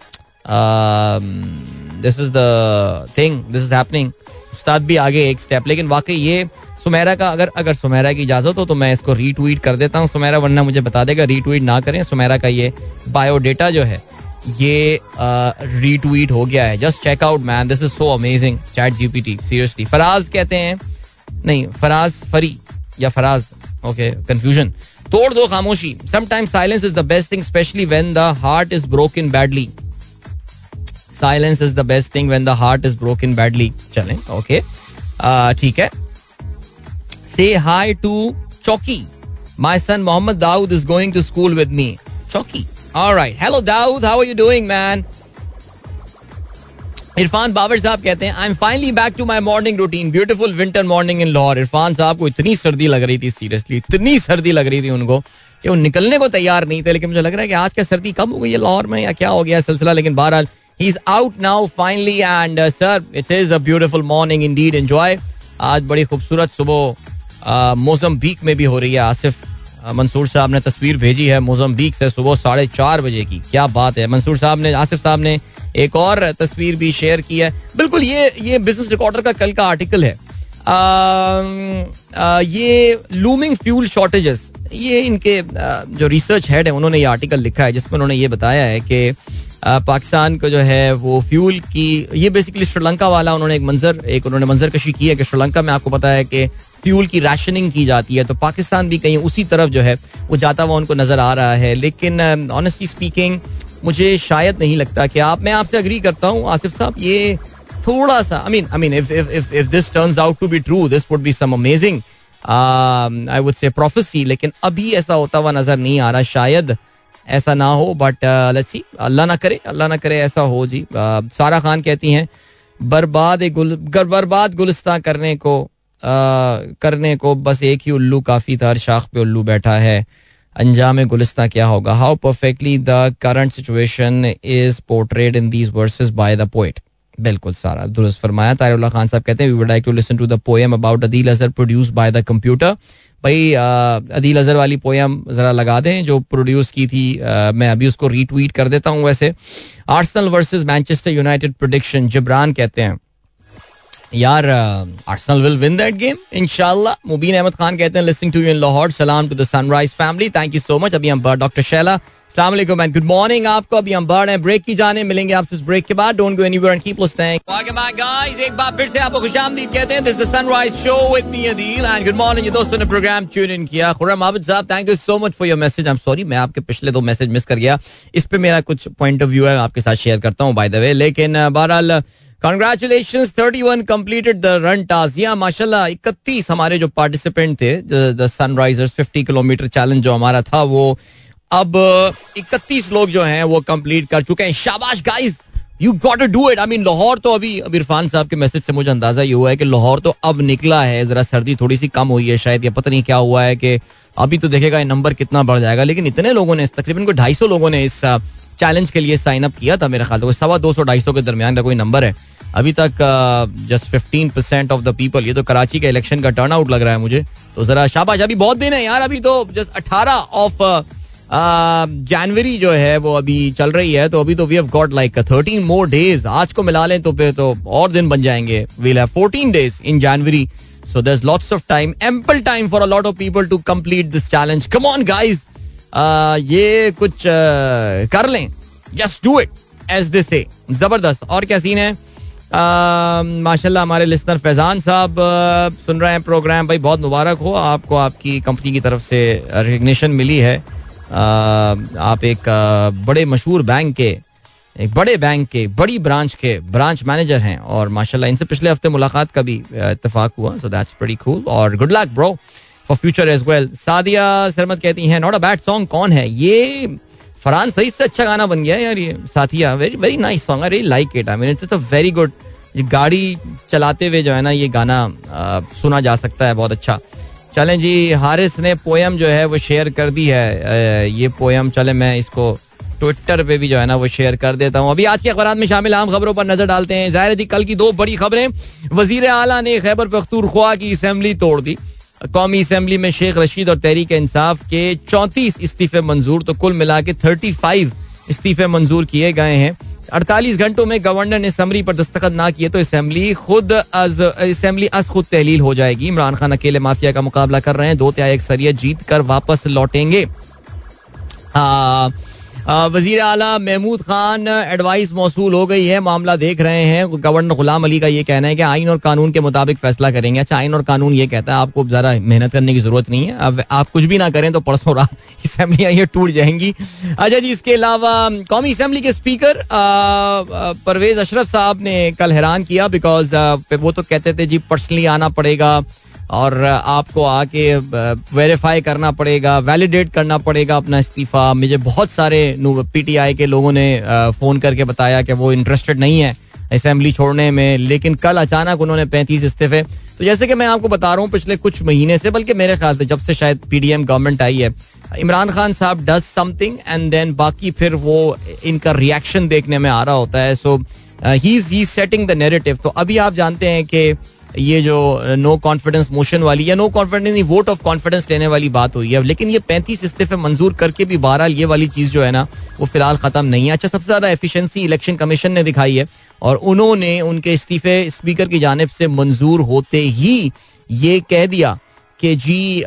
this is the thing this is happening उस्ताद भी आगे एक स्टेप लेकिन वाकई ये सुमेरा का, अगर अगर सुमेरा की इजाज़त हो तो मैं इसको रीट्वीट कर देता हूँ। सुमेरा, वरना मुझे बता देगा रीट्वीट ना करें। सुमेरा का ये बायोडेटा जो है, ये रीट्वीट हो गया है। Just check out man this is so amazing ChatGPT seriously Faraz कहते हैं, नहीं, फराज फरी या फराज ओके कंफ्यूजन तोड़ दो खामोशी। Sometimes silence is the best thing specially when the heart is broken badly silence is the best thing when the heart is broken badly चले ओके ठीक है. Say hi to Chowki my son Mohammad Daud is going to school with me Chowki alright hello Daud how are you doing man Irfan Babar sahab कहते हैं I am finally back to my morning routine beautiful winter morning in Lahore Irfan sahab को इतनी सर्दी लग रही थी सीरियसली इतनी सर्दी लग रही थी उनको कि वो निकलने को तैयार नहीं थे, लेकिन मुझे लग रहा है कि आज का सर्दी कम हो गई है लाहौर में या क्या हो गया सिलसिला, लेकिन बहरहाल is out now finally and sir it is a beautiful morning indeed enjoy आज बड़ी खूबसूरत सुबह मौसम बीक में भी हो रही है आसिफ। मंसूर साहब ने तस्वीर भेजी है मोजम्बीक से सुबह साढ़े चार बजे की। क्या बात है। मंसूर साहब ने आसिफ साहब ने एक और तस्वीर भी शेयर की है। बिल्कुल ये ये बिज़नेस रिकॉर्डर का कल का आर्टिकल है। आ, आ, ये लूमिंग फ्यूल शॉर्टेजेस ये इनके जो रिसर्च हेड है उन्होंने ये आर्टिकल लिखा है जिसमें उन्होंने ये बताया है कि पाकिस्तान को जो है वो फ्यूल की, ये बेसिकली श्रीलंका वाला उन्होंने एक मंजर, एक उन्होंने मंजर कशी की है कि श्रीलंका में आपको पता है कि फ्यूल की राशनिंग की जाती है तो पाकिस्तान भी कहीं उसी तरफ़ जो है, वो जाता हुआ उनको नज़र आ रहा है। लेकिन ऑनेस्टली स्पीकिंग मुझे शायद नहीं लगता कि आप, मैं आपसे अग्री करता हूँ, आसिफ साहब, ये थोड़ा सा I mean I mean if if if this turns out to be true this would be some amazing I would say prophecy लेकिन अभी ऐसा होता हुआ नज़र नहीं आ रहा, शायद ऐसा ना हो बट लेट्स सी अल्लाह ना करे अल्लाह ना करे ऐसा हो जी। Uh, सारा खान कहती हैं बर्बाद गुल बर्बाद गुलिस्तान करने को uh, करने को बस एक ही उल्लू काफ़ी था हर शाख पे उल्लू बैठा है। अंजाम गुलस्ता क्या होगा? How perfectly the current situation is portrayed in these verses by the poet बिल्कुल सारा दुरुस्त फरमाया। तारुल्ला खान साहब कहते हैं we would like to listen to the poem about Adeel Azhar produce by the computer भाई अदील अजहर वाली पोयम जरा लगा दें जो प्रोड्यूस की थी आ, मैं अभी उसको रीट्वीट कर देता हूँ वैसे। Arsenal versus Manchester United prediction Jibran कहते हैं। यार Arsenal will win that game इंशाल्लाह मुबीन अहमद खान कहते हैं listening to you in Lahore सलाम to the sunrise family thank you so much अभी हम डॉक्टर शैला अस्सलाम वालेकुम एंड गुड मॉर्निंग आपको. अभी हम बढ़ हैं. ब्रेक की जाने, मिलेंगे आपसे इस ब्रेक के बाद. Don't go anywhere and keep listening welcome back guys एक बार फिर से आपको खुशामदीद कहते हैं. This the sunrise show with me Adeel and good morning ये दोस्तों ने प्रोग्राम ट्यून इन किया. Khurram Abid sahab thank you so much for your message I am sorry मैं आपके पिछले दो मैसेज मिस कर गया. इस पे मेरा कुछ पॉइंट ऑफ़ व्यू है आपके साथ शेयर करता हूँ बाय द वे लेकिन बहरहाल congratulation thirty one completed the run या माशाल्लाह इकतीस हमारे जो पार्टिसिपेंट थे the sunrisers fifty kilometre challenge जो हमारा था, वो अब इकतीस लोग जो हैं, वो कंप्लीट कर चुके हैं। शाबाश guys you got to do it I mean Lahore तो अभी अब इरफान साहब के मैसेज से मुझे अंदाज़ा ये हुआ है कि लाहौर तो अब निकला है। जरा सर्दी थोड़ी सी कम हुई है शायद, या पता नहीं क्या हुआ है कि अभी तो देखेगा ये नंबर कितना बढ़ जाएगा, लेकिन इतने लोगों ने, तकरीबन को ढाई सौ लोगों ने इस चैलेंज के लिए साइन अप किया था मेरे ख्याल से सवा दो सौ, ढाई सौ के दरमियान का कोई नंबर है। अभी तक just fifteen percent of the people ये तो कराची का इलेक्शन का टर्न आउट लग रहा है मुझे। तो जरा शाबाश, अभी बहुत दिन है यार, अभी तो जस्ट अठारह ऑफ़ जनवरी जो है, वो अभी चल रही है। तो अभी तो we have got like thirteen more days आज को मिला लें तो फिर तो और दिन बन जाएँगे। We'll have fourteen days in January so there lots of time ample time for a lot of people to complete this challenge come on ये कुछ कर लें। Just do it as this say ज़बरदस्त। और क्या सीन है? माशाल्लाह हमारे लिस्टर फैजान साहब सुन रहे हैं प्रोग्राम भाई, बहुत मुबारक हो। आपको आपकी कंपनी की तरफ़ से रिकग्निशन मिली है। आप एक बड़े मशहूर बैंक के, एक बड़े बैंक के, बड़ी ब्रांच के ब्रांच मैनेजर हैं। और माशाल्लाह इनसे पिछले हफ़्ते मुलाकात का भी इतफाक हुआ। सो दैट्स वेरी कूल और good luck bro for future as well Sadia Sarmat कहती हैं नॉट अ बैड सॉन्ग कौन है? ये फरहान सही से अच्छा गाना बन गया यार ये Saathiya. Very very nice song I like it I mean it's a very good ये गाड़ी चलाते हुए जो है ना ये गाना आ, सुना जा सकता है बहुत अच्छा। चलें जी हारिस ने पोयम जो है वो शेयर कर दी है। ये पोयम चले मैं इसको ट्विटर पे भी जो है ना वो शेयर कर देता हूँ। अभी आज के अखबार में शामिल आम खबरों पर नज़र डालते हैं। ज़ाहिर थी कल की दो बड़ी खबरें। वज़ीर आला ने खैबर पख्तूरख्वा की असम्बली तोड़ दी। कौमी असम्बली में शेख रशीद और तहरीक इंसाफ के चौंतीस इस्तीफे मंजूर तो कुल मिला के थर्टी फाइव इस्तीफे मंजूर किए गए हैं। अड़तालीस घंटों में गवर्नर ने समरी पर दस्तखत ना किए तो असम्बली खुद अज असम्बली अज खुद तहलील हो जाएगी। इमरान खान अकेले माफिया का मुकाबला कर रहे हैं, दो त्याग अक्सरियत जीत कर वापस लौटेंगे। वज़ीर अला महमूद खान, एडवाइस मौसू हो गई है, मामला देख रहे हैं। गवर्नर गुलाम अली का ये कहना है कि आइन और कानून के मुताबिक फैसला करेंगे। अच्छा आइन और कानून ये कहता है, आपको ज़रा मेहनत करने की ज़रूरत नहीं है। अब आप कुछ भी ना करें तो परसों रात [laughs] असम्बलियाँ ये टूट जाएँगी। अच्छा जी, इसके अलावा कौमी असम्बली के स्पीकर परवेज अशरफ साहब ने कल हैरान किया बिकॉज़ वो तो कहते थे, जी, पर्सनली आना पड़ेगा। और आपको आके वेरीफाई करना पड़ेगा वैलिडेट करना पड़ेगा अपना इस्तीफा। मुझे बहुत सारे पीटीआई के लोगों ने फ़ोन करके बताया कि वो इंटरेस्टेड नहीं है असेंबली छोड़ने में, लेकिन कल अचानक उन्होंने पैंतीस इस्तीफे। तो जैसे कि मैं आपको बता रहा हूँ, पिछले कुछ महीने से, बल्कि मेरे ख्याल से जब से शायद पीडीएम गवर्नमेंट आई है, इमरान खान साहब डज समथिंग एंड देन बाकी फिर वो इनका रिएक्शन देखने में आ रहा होता है। So he is setting the narrative तो अभी आप जानते हैं कि ये जो नो कॉन्फिडेंस मोशन वाली या नो कॉन्फिडेंस नहीं वोट ऑफ़ कॉन्फिडेंस लेने वाली बात हुई है। लेकिन ये पैंतीस इस्तीफे मंजूर करके भी बहरहाल ये वाली चीज़ जो है ना, वो फ़िलहाल खत्म नहीं है। अच्छा सबसे ज़्यादा एफिशिएंसी इलेक्शन कमीशन ने दिखाई है और उन्होंने उनके इस्तीफे स्पीकर की जानब से मंजूर होते ही ये कह दिया कि जी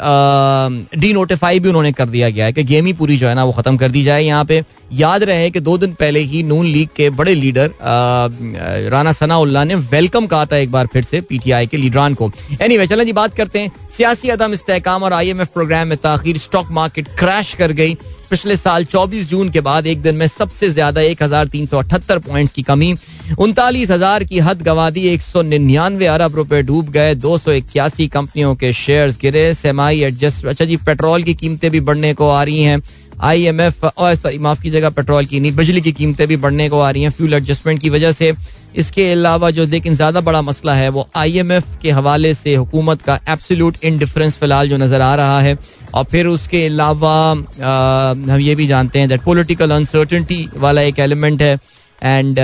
डी नोटिफाई भी उन्होंने कर दिया गया है कि गेम ही पूरी जो है ना, वो खत्म कर दी जाए यहाँ पे। याद रहे कि दो दिन पहले ही नून लीग के बड़े लीडर राना सनाउल्ला ने वेलकम कहा था एक बार फिर से पीटीआई के लीडरान को। एनी वे चलें जी, बात करते हैं। सियासी अदम इस्तेकाम और आई एम एफ़ प्रोग्राम में तखिर स्टॉक मार्केट क्रैश कर गई। पिछले साल 24 जून के बाद एक दिन में सबसे ज़्यादा एक हज़ार तीन सौ अठहत्तर पॉइंट की कमी, उनतालीस की हद गवा दी एक सौ निन्यानवे अरब रुपए डूब गए, दो सौ इक्यासी कंपनियों के शेयर्स गिरे। सेमाई एडजस्ट अच्छा जी, पेट्रोल की कीमतें भी बढ़ने को आ रही हैं। आई एम एफ़ सॉरी माफ़ कीजिएगा, पेट्रोल की नहीं, बिजली की कीमतें भी बढ़ने को आ रही हैं। फ्यूल एडजस्टमेंट की वजह से इसके अलावा जो लेकिन ज़्यादा बड़ा मसला है, वो आई एम एफ़ के हवाले से हुकूमत का एब्सोल्यूट इनडिफरेंस फ़िलहाल जो नज़र आ रहा है। और फिर उसके अलावा हम ये भी जानते हैं दैट पॉलिटिकल अनसर्टनटी वाला एक एलिमेंट है। एंड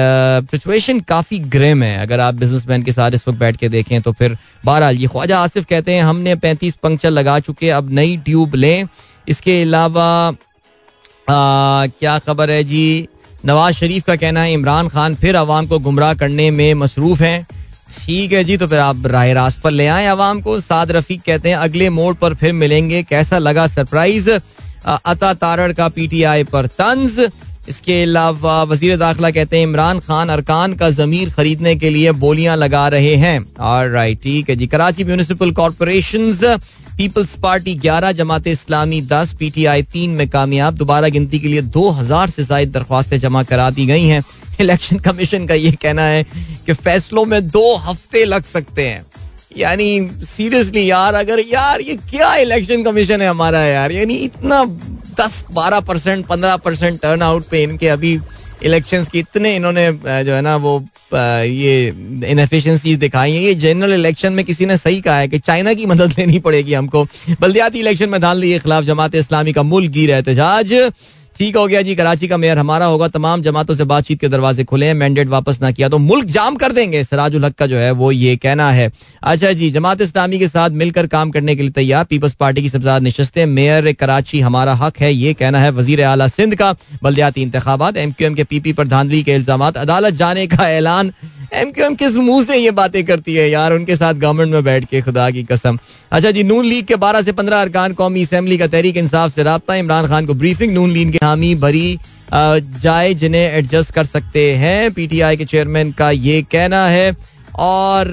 सिचुएशन काफ़ी ग्रेम है। अगर आप बिजनेसमैन के साथ इस वक्त बैठ के देखें तो फिर बहरहाल ये ख्वाजा आसिफ कहते हैं, हमने पैंतीस पंक्चर लगा चुके, अब नई ट्यूब लें। इसके अलावा क्या खबर है जी? नवाज़ शरीफ का कहना है, इमरान खान फिर अवाम को गुमराह करने में मसरूफ हैं। ठीक है जी तो फिर आप राय रास्त पर ले आए अवाम को। साद रफीक कहते हैं, अगले मोड़ पर फिर मिलेंगे। कैसा लगा सरप्राइज़? अता तारड़ का पीटीआई पर तंज। इसके अलावा वज़ीर दाखिला कहते हैं, इमरान खान अरकान का जमीर खरीदने के लिए बोलियाँ लगा रहे हैं। और राइट ठीक है जी। Karachi municipal corporation peoples Party ग्यारह, जमात इस्लामी दस पी टी आई तीन में कामयाब। दोबारा गिनती के लिए दो हज़ार से ज़्यादा दरख्वास्तें जमा करा दी गई हैं। इलेक्शन कमीशन का ये कहना है कि फैसलों में दो हफ़्ते लग सकते हैं। यानी सीरियसली यार, अगर यार ये क्या इलेक्शन कमीशन है हमारा यार? यानी इतना दस, बारह परसेंट, पंद्रह परसेंट टर्न आउट पे इनके अभी इलेक्शंस की इतने इन्होंने जो है ना, वो ये इनएफिशिएंसीज दिखाई है। ये जनरल इलेक्शन में किसी ने सही कहा है कि चाइना की मदद लेनी पड़ेगी हमको। बल्दियाती इलेक्शन में धान लिए खिलाफ जमात इस्लामी का मुल्क गिर एहतजाज। ठीक हो गया जी, कराची का मेयर हमारा होगा, तमाम जमातों से बातचीत के दरवाजे खुले हैं मैंडेट वापस ना किया तो मुल्क जाम कर देंगे। सराजुल हक का जो है, वो ये कहना है। अच्छा जी, जमात इस्लामी के साथ मिलकर काम करने के लिए तैयार, पीपल्स पार्टी की सबसे नशस्तें, मेयर कराची हमारा हक है, ये कहना है वज़ीर अला सिंध का बल्दियाती इंतबात एम क्यू एम के पी पी पर धांधली के इल्ज़ाम अदालत जाने का ऐलान एम क्यू एम किस मुँह से ये बातें करती है यार? उनके साथ गवर्नमेंट में बैठ के खुदा की कसम। अच्छा जी, नून लीग के बारह से पंद्रह अरकान कौमी असम्बली का तहरीक इंसाफ से रहा इमरान खान को ब्रीफिंग नून लीग के हामी भरी जाए जिन्हें एडजस्ट कर सकते हैं। पीटीआई के चेयरमैन का ये कहना है। और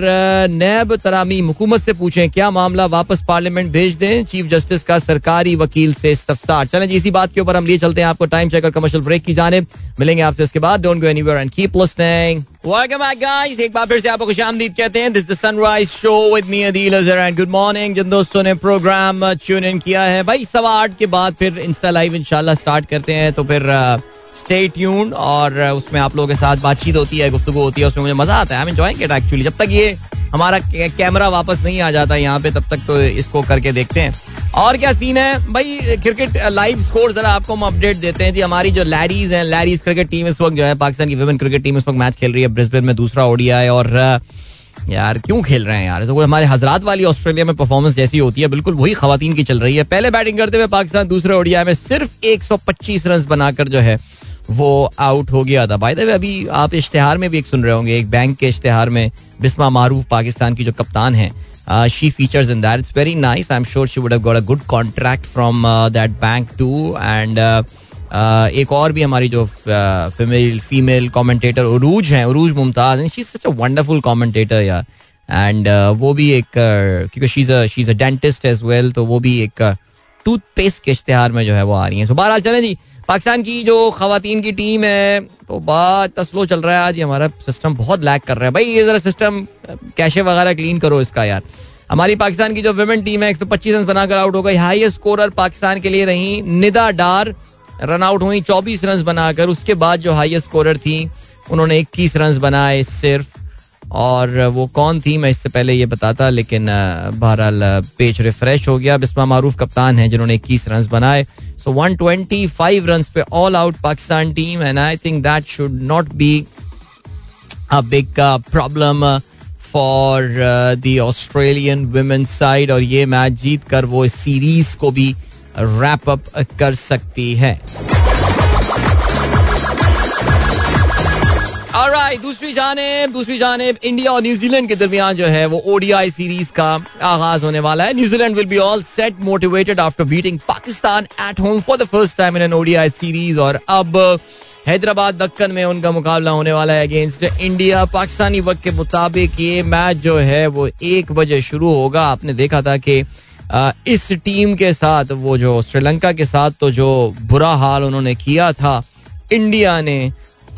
नैब तरामी हुकूमत से पूछें, क्या मामला वापस पार्लियामेंट भेज दें? चीफ जस्टिस का सरकारी वकील से इस्तफसार। चलें जी, इसी बात के ऊपर हम लिए चलते हैं आपको टाइम चेक और कमर्शियल ब्रेक की जाने। मिलेंगे आपसे इसके बाद। Don't go anywhere and keep listening welcome back guys एक बार फिर से आपको खुशामदीद कहते हैं। This the sunrise show with me Adeel Azhar and good morning जिन दोस्तों ने प्रोग्राम ट्यून इन किया है। भाई, सवा आठ के बाद फिर इंस्टा लाइव इंशाल्लाह स्टार्ट करते हैं। तो फिर स्टे ट्यून और उसमें आप लोगों के साथ बातचीत होती है गुफ्तु होती है, उसमें मुझे मज़ा आता है। आई एंजॉइंग इट एक्चुअली जब तक ये हमारा कैमरा वापस नहीं आ जाता यहाँ पे, तब तक तो इसको करके देखते हैं। और क्या सीन है? भाई क्रिकेट लाइव स्कोर जरा आपको हम अपडेट देते हैं जी हमारी जो लैरीज हैं लैरीज क्रिकेट टीम इस वक्त जो है, पाकिस्तान की वुमेन क्रिकेट टीम इस वक्त मैच खेल रही है। ब्रिस्बेन में दूसरा ओडिया है और यार, क्यों खेल रहे हैं यार? तो हमारे हजरात वाली ऑस्ट्रेलिया में परफॉर्मेंस जैसी होती है, बिल्कुल वही खातन की चल रही है। पहले बैटिंग करते हुए पाकिस्तान दूसरे ओडिया में सिर्फ़ 125 रन बनाकर जो है वो आउट हो गया था। बाय द अभी आप इश्तेहार में भी एक सुन रहे होंगे, एक बैंक के इश्तेहार में बिस्मा मारूफ पाकिस्तान की जो कप्तान है she features in that it's very nice I am sure she would have got a good contract from that bank too and एक और भी हमारी जो फीमेल फीमेल कमेंटेटर उरूज हैं उरूज मुमताज़ हैं she is such a wonderful commentator यार एंड वो भी एक क्योंकि she is a dentist as well तो वो भी एक टूथपेस्ट के इश्तेहार में जो है वो आ रही है। सो बहरहाल चले जी पाकिस्तान की जो खातन की टीम है तो बात स्लो चल रहा है आज। हमारा सिस्टम बहुत लैक कर रहा है। भाई, ये जरा सिस्टम कैशे वगैरह क्लीन करो इसका यार। हमारी पाकिस्तान की जो वुमेन टीम है, एक सौ पच्चीस रन बनाकर आउट हो गई। हाईएस्ट स्कोरर पाकिस्तान के लिए रही निदा डार। रन आउट हुई चौबीस रन बनाकर। उसके बाद जो हाईएस्ट स्कोरर थी, उन्होंने इक्कीस रन बनाए सिर्फ़। और वो कौन थी, मैं इससे पहले ये बताता, लेकिन बहरहाल पेज रिफ्रेश हो गया। बिस्मा मारूफ कप्तान है जिन्होंने इक्कीस रन बनाए। सो 125 रन पे all out Pakistan team and I think that should not be a big problem for the Australian women side और ये मैच जीत कर वो इस सीरीज़ को भी रैप अप कर सकती है। Alright, दूसरी जानेब दूसरी जानेब इंडिया और न्यूजीलैंड के दरमियान जो है वो ओडीआई सीरीज़ का आगाज़ होने वाला है। New Zealand will be all set motivated after beating Pakistan at home for the first time in an ODI series और अब हैदराबाद दक्कन में उनका मुकाबला होने वाला है अगेंस्ट इंडिया पाकिस्तानी वक्त के मुताबिक ये मैच जो है वो एक बजे शुरू होगा। आपने देखा था कि इस टीम के साथ वो जो श्रीलंका के साथ तो जो बुरा हाल उन्होंने किया था इंडिया ने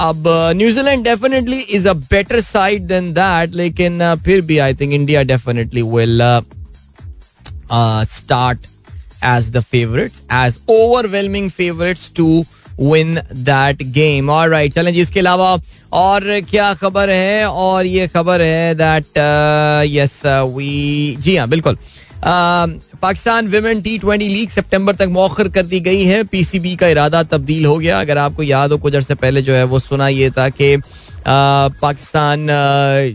अब New Zealand definitely is a better side than that लेकिन uh, फिर भी I think India definitely will start as the favourites as overwhelming favourites to win that game और राइट चलें जी इसके अलावा और क्या खबर है? और ये खबर है दैट यस वी जी हाँ बिल्कुल। Pakistan women T twenty league सितंबर तक मौखर कर दी गई है। पीसीबी का इरादा तब्दील हो गया। अगर आपको याद हो, कुछ अर्से पहले जो है, वो सुना ये था कि पाकिस्तान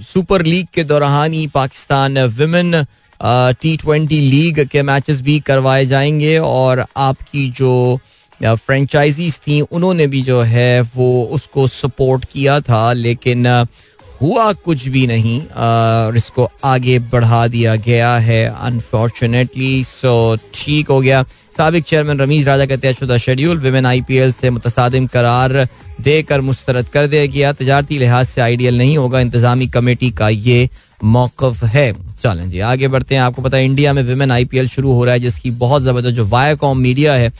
सुपर लीग के दौरान ही Pakistan women T twenty league के मैचेस भी करवाए जाएँगे और आपकी जो फ्रेंचाइजीज थी, उन्होंने भी जो है, वो उसको सपोर्ट किया था। लेकिन हुआ कुछ भी नहीं और इसको आगे बढ़ा दिया गया है अनफॉर्चुनेटली सो ठीक हो गया। सबक चेयरमैन रमीज राजा का हैं शुदा schedule women I P L से मुतसादिम करार देकर मुस्तरद कर दिया गया। तजारती लिहाज से आइडियल नहीं होगा, इंतजामी कमेटी का ये मौकफ है। चलें जी, आगे बढ़ते हैं। आपको पता है, इंडिया में विमेन आई पी एल शुरू हो रहा है, जिसकी बहुत ज़बरदस्त जो वायाकॉम मीडिया है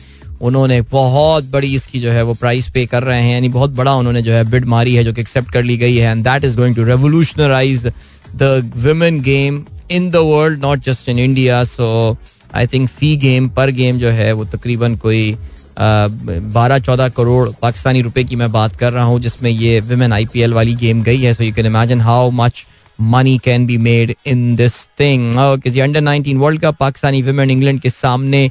उन्होंने बहुत बड़ी इसकी जो है वो प्राइस पे कर रहे हैं, यानी बहुत बड़ा उन्होंने जो है बिड मारी है जो कि एक्सेप्ट कर ली गई है and that is going to revolutionise the women game in the world not just in India so I think fee game पर गेम जो है वो तकरीबन कोई बारह, चौदह करोड़ पाकिस्तानी रुपए की मैं बात कर रहा हूँ, जिसमें ये विमेन आई पी एल वाली गेम गई है। So you can imagine how much money can be made in this thing under nineteen world cup Pakistani women England के सामने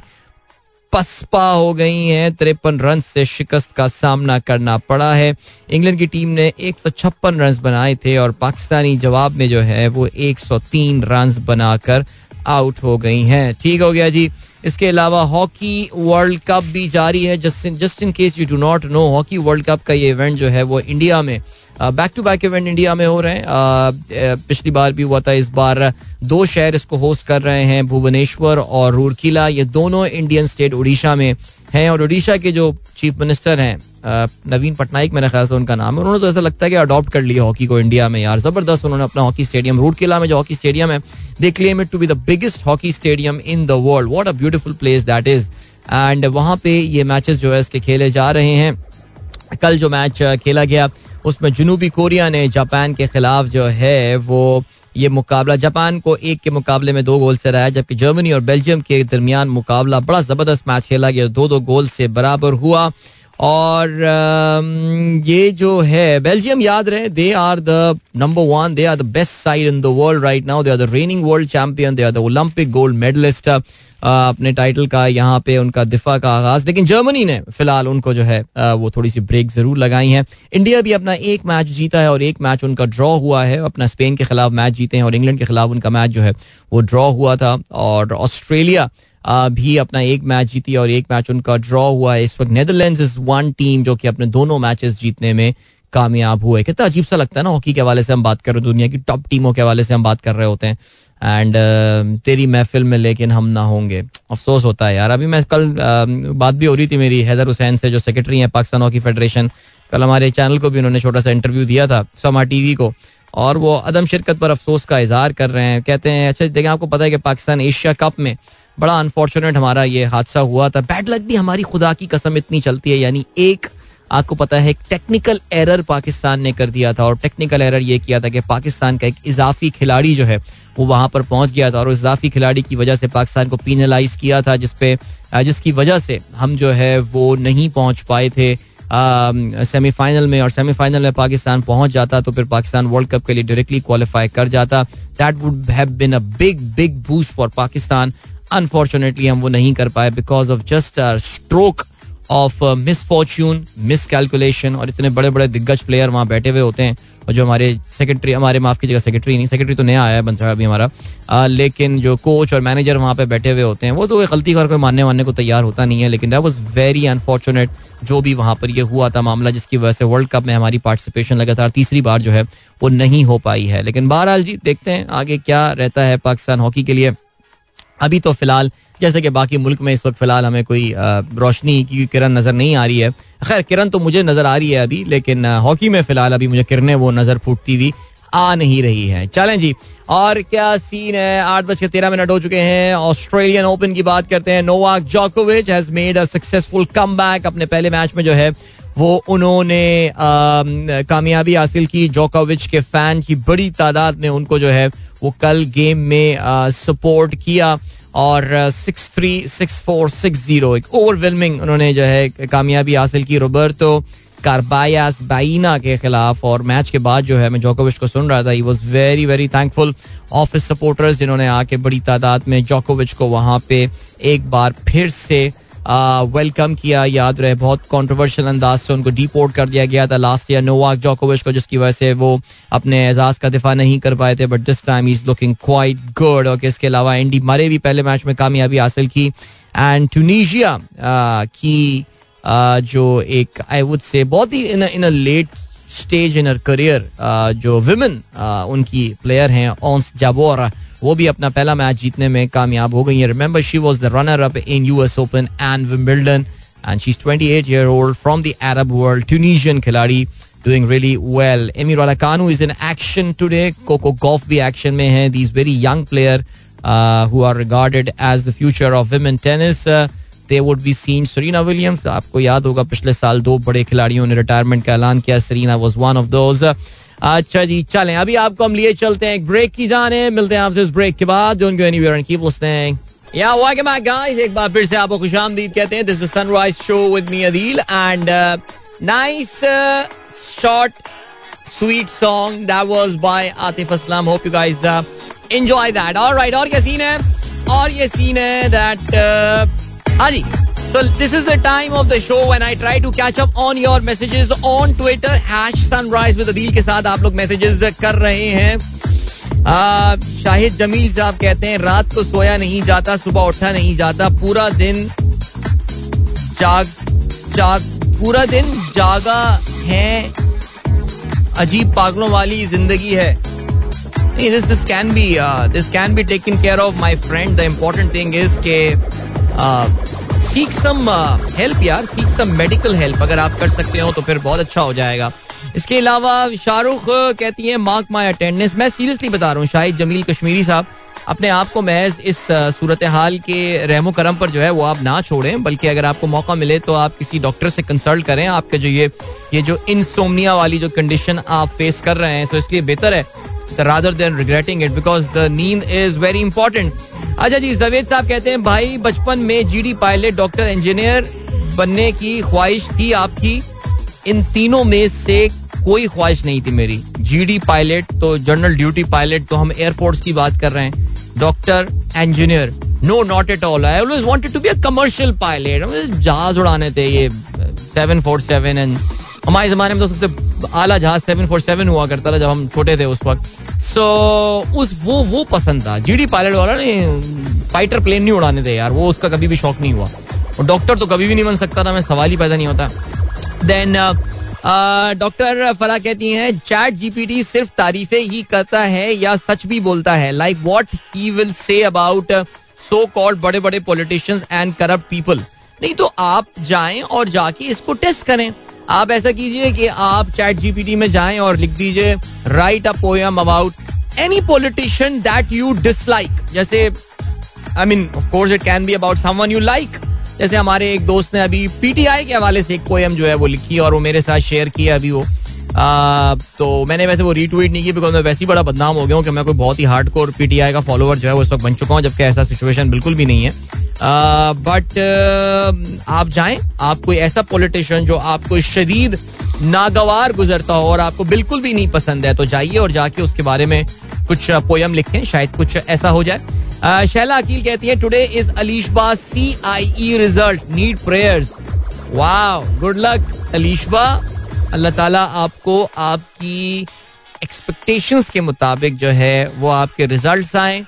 पसपा हो गई हैं। तिरपन रन से शिकस्त का सामना करना पड़ा है। इंग्लैंड की टीम ने एक सौ छप्पन रन बनाए थे और पाकिस्तानी जवाब में जो है वो एक सौ तीन रन बनाकर आउट हो गई हैं। ठीक हो गया जी। इसके अलावा हॉकी वर्ल्ड कप भी जारी है। Just in case you do not know, hockey world cup का ये इवेंट जो है वो इंडिया में back to back event India में हो रहे हैं. पिछली बार भी हुआ था, इस बार दो शहर इसको होस्ट कर रहे हैं, भुवनेश्वर और रूरकीला. ये दोनों इंडियन स्टेट उड़ीसा में हैं और उड़ीसा के जो चीफ मिनिस्टर हैं नवीन पटनायक मेरे ख्याल से उनका नाम है. उन्होंने तो ऐसा लगता है कि अडॉप्ट कर लिया हॉकी को इंडिया में यार. ज़बरदस्त उन्होंने अपना हॉकी स्टेडियम रूरकेला में जो हॉकी स्टेडियम है they claim it to be the biggest hockey stadium in the world what a beautiful place that is and वहाँ पे ये मैचेस जो है इसके खेले जा रहे हैं. कल जो मैच खेला गया उसमें जनूबी कोरिया ने जापान के खिलाफ जो है, वो ये मुकाबला, जापान को एक के मुकाबले में दो गोल से रहा जबकि जर्मनी और बेल्जियम के दरमियान मुकाबला बड़ा ज़बरदस्त मैच खेला गया दो दो गोल से बराबर हुआ। और ये जो है, बेल्जियम याद रहे they are the number one they are the best side in the world right now they are the reigning world champion they are the Olympic gold medallist अपने टाइटल का, यहाँ पे उनका दिफा का आगाज़। लेकिन जर्मनी ने फ़िलहाल उनको जो है वो थोड़ी सी ब्रेक ज़रूर लगाई है। इंडिया भी अपना एक मैच जीता है और एक मैच उनका ड्रॉ हुआ है। अपना स्पेन के खिलाफ मैच जीते हैं और इंग्लैंड के खिलाफ उनका मैच जो है, वो ड्रॉ हुआ था। और ऑस्ट्रेलिया भी अपना एक मैच जीती और एक मैच उनका ड्रॉ हुआ है। इस वक्त नेदरलैंड इज़ वन टीम जो कि अपने दोनों मैचेस जीतने में कामयाब हुए। कितना अजीब सा लगता है ना हॉकी के हवाले से हम बात कर रहे दुनिया की टॉप टीमों के हवाले से हम बात कर रहे होते हैं। एंड uh, तेरी महफिल में लेकिन हम ना होंगे। अफसोस होता है यार। अभी मैं कल uh, बात भी हो रही थी मेरी हैदर हुसैन से जो सेक्रेटरी हैं पाकिस्तान हॉकी फेडरेशन कल हमारे चैनल को भी उन्होंने छोटा सा इंटरव्यू दिया था समा टीवी को। और वो अदम शिरकत पर अफसोस का इजहार कर रहे हैं। कहते हैं अच्छा देखें आपको पता है कि पाकिस्तान एशिया कप में बड़ा अनफॉर्चुनेट हमारा ये हादसा हुआ था। बैड लक भी हमारी खुदा की कसम इतनी चलती है यानी एक आपको पता है, एक टेक्निकल एरर पाकिस्तान ने कर दिया था और टेक्निकल एरर ये किया था कि पाकिस्तान का एक इजाफी खिलाड़ी जो है, वो वहाँ पर पहुँच गया था और इजाफी खिलाड़ी की वजह से पाकिस्तान को पीनलाइज किया था, जिसपे जिसकी वजह से हम जो है, वो नहीं पहुँच पाए थे। सेमीफाइनल में और सेमीफाइनल में पाकिस्तान पहुँच जाता तो फिर पाकिस्तान वर्ल्ड कप के लिए डायरेक्टली क्वालिफाई कर जाता। That would have been a big big boost for Pakistan. Unfortunately हम वो नहीं कर पाए because of just stroke of misfortune miscalculation और इतने बड़े बड़े दिग्गज प्लेयर वहाँ बैठे हुए होते हैं और जो हमारे सेक्रेटरी हमारे माफ़ की जगह सेक्रेटरी नहीं सेक्रेटरी तो नया आया है बंसा अभी हमारा। आ, लेकिन जो कोच और मैनेजर वहाँ पे बैठे हुए होते हैं वो तो गलती कर कोई मानने वानने को तैयार होता नहीं है लेकिन दैट वाज वेरी अनफॉर्चुनेट जो भी वहाँ पर ये हुआ था मामला जिसकी वजह से वर्ल्ड कप में हमारी पार्टिसिपेशन लगातार तीसरी बार जो है वो नहीं हो पाई है। लेकिन बहरहाल जी देखते हैं आगे क्या रहता है पाकिस्तान हॉकी के लिए। अभी तो फ़िलहाल, जैसे कि बाकी मुल्क में इस वक्त फ़िलहाल हमें कोई रोशनी की किरण नज़र नहीं आ रही है। खैर, किरण तो मुझे नज़र आ रही है अभी, लेकिन हॉकी में फ़िलहाल अभी मुझे किरणें वो नज़र फूटती हुई आ नहीं रही है। चलें जी, और क्या सीन है? आठ बज के तेरह मिनट हो चुके हैं। ऑस्ट्रेलियन ओपन की बात करते हैं। नोवाक जोकोविच has made a successful come अपने पहले मैच में जो है, वो उन्होंने कामयाबी हासिल की। जोकोविच के फ़ैन की बड़ी तादाद ने उनको जो है वो कल गेम में सपोर्ट किया और six three six four six zero एक ओवरवेलमिंग उन्होंने जो है, कामयाबी हासिल की। रोबर्टो कारबायास बाइना के खिलाफ और मैच के बाद जो है, मैं जोकोविच को सुन रहा था he was very very thankful of his supporters जिन्होंने आके बड़ी तादाद में जोकोविच को वहाँ पे एक बार फिर से वेलकम किया, याद रहे, बहुत कॉन्ट्रोवर्शियल अंदाज से उनको डिपोर्ट कर दिया गया था लास्ट ईयर नोवाक जोकोविच को, जिसकी वजह से वो अपने एजाज का दिफा नहीं कर पाए थे but this time is looking quite good और इसके अलावा एंडी मरे भी पहले मैच में कामयाबी हासिल की एंड टूनिशिया की जो एक आई वुड से बहुत ही in in late stage in career जो विमेन उनकी प्लेयर हैं ऑन्स जाबोरा वो भी अपना पहला मैच जीतने में कामयाब हो गई है। Remember she was the runner up in U S Open and Wimbledon and she twenty eight year old from the Arab world Tunisian खिलाड़ी doing really well Emma Raducanu is in action today Coco Gauff भी एक्शन में है। The very young player who are regarded as the future of women tennis they would be seen Serena Williams आपको याद होगा, पिछले साल दो बड़े खिलाड़ियों ने रिटायरमेंट का ऐलान किया। Serena was one of those अच्छा जी चलें अभी आपको हम लिए चलते हैं एक ब्रेक की जाने मिलते हैं आपसे इस ब्रेक के बाद एंड या एक बार फिर से आपको कहते हैं this is Sunrise show with me Adeel and nice short sweet song that was by Atif Aslam hope you guys enjoy that alright और सीन है? और ये सीन है दैट uh, हाँ जी। So, this is the time of the show when I try to catch up on your messages on Twitter. Hash sunrise with Adil के साथ आप लोग मैसेजेस कर रहे हैं। शाहिद जमील साहब कहते हैं, रात को सोया नहीं जाता, सुबह उठा नहीं जाता, पूरा दिन जाग जाग, पूरा दिन जागा है। अजीब पागलों वाली ज़िंदगी है। This this can be this can be taken care of my friend the important thing is के सीख सम हेल्प यार सीख सम मेडिकल हेल्प अगर आप कर सकते हो तो फिर बहुत अच्छा हो जाएगा। इसके अलावा शाहरुख uh, कहती है मार्क माई अटेंडेंस. मैं सीरियसली बता रहा हूँ शाहिद जमील कश्मीरी साहब अपने आप को महज इस uh, सूरत हाल के रहमो करम पर जो है वो आप ना छोड़ें बल्कि अगर आपको मौका मिले तो आप किसी डॉक्टर से कंसल्ट करें। आपके जो ये ये जो इंसोमनिया वाली जो कंडीशन आप फेस कर रहे हैं तो इसलिए बेहतर है rather than regretting it because the नींद इज़ वेरी इंपॉर्टेंट अच्छा जी, जवेद साहब कहते हैं, भाई, बचपन में जीडी पायलट डॉक्टर इंजीनियर बनने की ख्वाहिश थी आपकी। इन तीनों में से कोई ख्वाहिश नहीं थी मेरी। जीडी पायलट तो जनरल ड्यूटी पायलट तो हम एयरफोर्स की बात कर रहे हैं। Doctor engineer no not at all I always wanted to be a commercial pilot जहाज़ उड़ाने थे ये सेवन फोर सेवन एंड हमारे जमाने में तो सबसे आला जहाज़ सेवन फोर सेवन हुआ करता था जब हम छोटे थे उस वक्त। सो so, उस वो वो पसंद था। जीडी पायलट वाला ने फाइटर प्लेन नहीं उड़ाने थे यार। वो उसका कभी भी शौक नहीं हुआ। और डॉक्टर तो कभी भी नहीं बन सकता था मैं सवाल ही पैदा नहीं होता। देन डॉक्टर फला कहती हैं चैट जीपीटी सिर्फ़ तारीफें ही करता है या सच भी बोलता है? Like what he will say about so called बड़े बड़े पॉलिटिशियंस एंड करप्ट पीपल नहीं तो आप जाएँ और जाके इसको टेस्ट करें। आप ऐसा कीजिए कि आप चैट जीपीटी में जाएँ और लिख दीजिए write a poem about any politician that you dislike जैसे I mean of course it can be about someone you like जैसे हमारे एक दोस्त ने अभी पीटीआई के हवाले से एक पोयम जो है वो लिखी और वो मेरे साथ शेयर किया अभी वो। तो मैंने वैसे वो रीट्वीट नहीं की बिकॉज़ मैं वैसे ही बड़ा बदनाम हो गया हूँ कि मैं कोई बहुत ही हार्ड कोर पीटीआई का फॉलोअर जो है वो इस वक्त बन चुका हूँ, जबकि ऐसा सिचुएशन बिल्कुल भी नहीं है। बट आप जाएँ, आप कोई ऐसा पॉलिटिशियन जो आपको शदीद नागवार गुजरता हो और आपको बिल्कुल भी नहीं पसंद है तो जाइए और जाके उसके बारे में कुछ पोयम लिखें, शायद कुछ ऐसा हो जाए। शैला अकील कहती है today is Alishba C I E result need prayers wow good luck Alishba. अल्लाह ताला आपको आपकी एक्सपेक्टेशंस के मुताबिक जो है वो आपके रिजल्ट्स आए।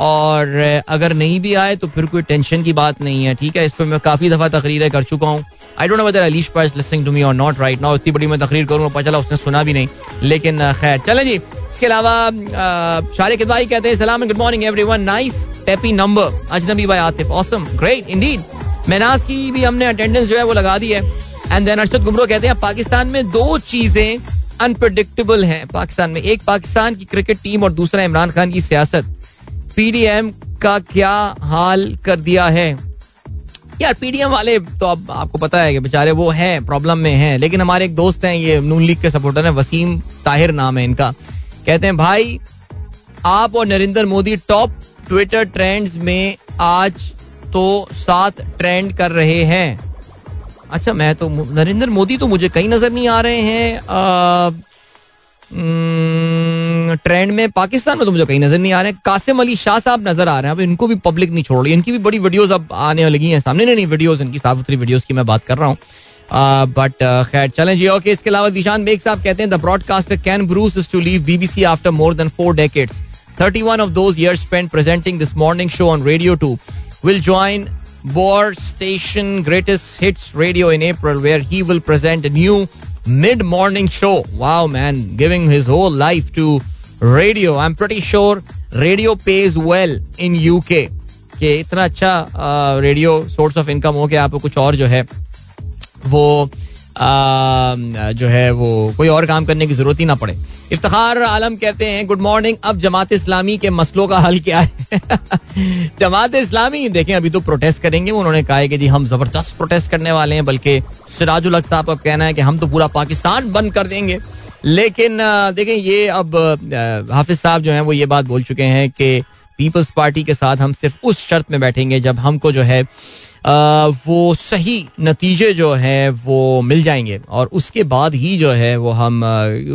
और अगर नहीं भी आए तो फिर कोई टेंशन की बात नहीं है, ठीक है? इस पर मैं काफ़ी दफ़ा तकरीरें कर चुका हूँ। I don't know whether अलीश pass listening to me और नॉट राइट नाउ इतनी बड़ी मैं तकरीर करूँगा पता चला उसने सुना भी नहीं। लेकिन खैर, चलें जी। इसके अलावा शारे किदवाई कहते हैं, सलाम good morning everyone nice happy number Ajnabi by Atif. Awesome great indeed Menaz की भी हमने अटेंडेंस जो है वो लगा दी है। एंड देन अरशद गुमरो कहते हैं, पाकिस्तान में दो चीज़ें अनप्रडिक्टेबल हैं। पाकिस्तान में एक, पाकिस्तान की क्रिकेट टीम और दूसरा इमरान खान की सियासत। पीडीएम का क्या हाल कर दिया है? यार पीडीएम वाले तो अब आपको पता है कि बेचारे वो हैं प्रॉब्लम में हैं, लेकिन हमारे एक दोस्त हैं, ये नून लीग के सपोर्टर हैं, वसीम ताहिर नाम है इनका। कहते हैं, भाई, आप और Narendra Modi top Twitter trends में आज तो सात ट्रेंड कर रहे हैं। अच्छा मैं तो नरेंद्र मोदी तो मुझे कहीं नज़र नहीं आ रहे हैं। ट्रेंड में पाकिस्तान में तो मुझे कहीं नज़र नहीं आ रहे हैं। कासिम अली शाह साहब नज़र आ रहे हैं। अब इनको भी पब्लिक नहीं छोड़ रही। इनकी भी बड़ी वीडियोस अब आने लगी हैं सामने। नहीं वीडियोस इनकी साफ़ सुथरी वीडियोस की मैं बात कर रहा हूँ। बट खैर, चलें जी ओके इसके अलावा दिशान बेग साहब कहते हैं the broadcaster Ken Bruce to leave BBC after more than four decades 31 of those years spent presenting this morning show on Radio 2 will join Board Station Greatest Hits Radio in April, where he will present a new mid morning show. Wow, man, giving his whole life to radio. I'm pretty sure radio pays well in UK. कि इतना अच्छा रेडियो सोर्स ऑफ इनकम हो कि आपको कुछ और जो है वो आ, जो है वो कोई और काम करने की ज़रूरत ही ना पड़े। इफ्तार आलम कहते हैं, गुड मॉर्निंग, अब जमात इस्लामी के मसलों का हल क्या है? [laughs] जमात इस्लामी, देखें, अभी तो प्रोटेस्ट करेंगे, उन्होंने कहा है कि जी, हम ज़बरदस्त प्रोटेस्ट करने वाले हैं, बल्कि सिराजुल हक साहब का कहना है कि हम तो पूरा पाकिस्तान बंद कर देंगे। लेकिन देखें, ये अब हाफिज साहब जो हैं, वो ये बात बोल चुके हैं कि पीपल्स पार्टी के साथ हम सिर्फ़ उस शर्त में बैठेंगे, जब हमको जो है वो सही नतीजे जो है, वो मिल जाएँगे। और उसके बाद ही जो है, वो हम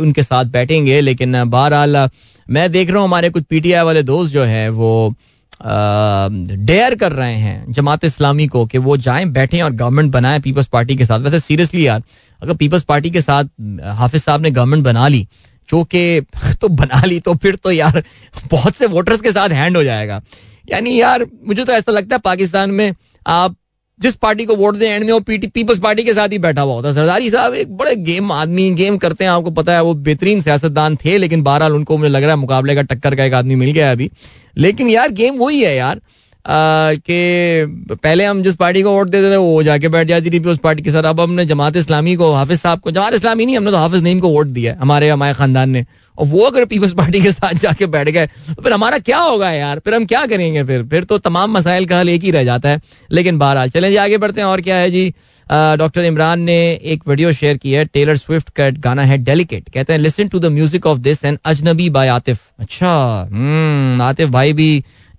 उनके साथ बैठेंगे। लेकिन बहरहाल मैं देख रहा हूँ, हमारे कुछ पीटीआई वाले दोस्त जो है, वो डेयर कर रहे हैं जमात इस्लामी को कि वो जाएँ, बैठें और गवर्नमेंट बनाएँ पीपल्स पार्टी के साथ। वैसे सीरियसली यार, अगर पीपल्स पार्टी के साथ, हाफिज साहब ने गवर्नमेंट बना ली, जो कि [laughs] तो बना ली तो फिर तो यार [laughs] बहुत से वोटर्स के साथ हैंड हो जाएगा। यानी यार, मुझे तो ऐसा लगता है, पाकिस्तान में आप जिस पार्टी को वोट दें एंड में वो पीपल्स पार्टी के साथ ही बैठा हुआ होता सरदारी साहब, एक बड़े गेम आदमी गेम करते हैं। आपको पता है, वो बेहतरीन सियासतदान थे, लेकिन बहरहाल उनको मुझे लग रहा है मुकाबले का टक्कर का एक आदमी मिल गया अभी। लेकिन यार गेम वही है यार कि पहले हम जिस पार्टी को वोट देते थे, वो जाके बैठ जाती थी उस पार्टी के साथ। अब हमने जमात इस्लामी को, हाफिज साहब को, जमात इस्लामी नहीं, हमने तो हाफिज नईम को वोट दिया हमारे हमारे खानदान ने। और वो अगर पीपल्स पार्टी के साथ जाके बैठ गए तो फिर हमारा क्या होगा यार? फिर हम क्या करेंगे फिर? फिर तो तमाम मसाइल का हल एक ही रह जाता है। लेकिन बहरहाल, चलें जी, आगे बढ़ते हैं। और क्या है जी? डॉक्टर इमरान ने एक वीडियो शेयर की है। टेलर स्विफ्ट का गाना है डेलिकेट कहते हैं listen to the music of this and Ajnabi by Atif अच्छा आतिफ भाई भी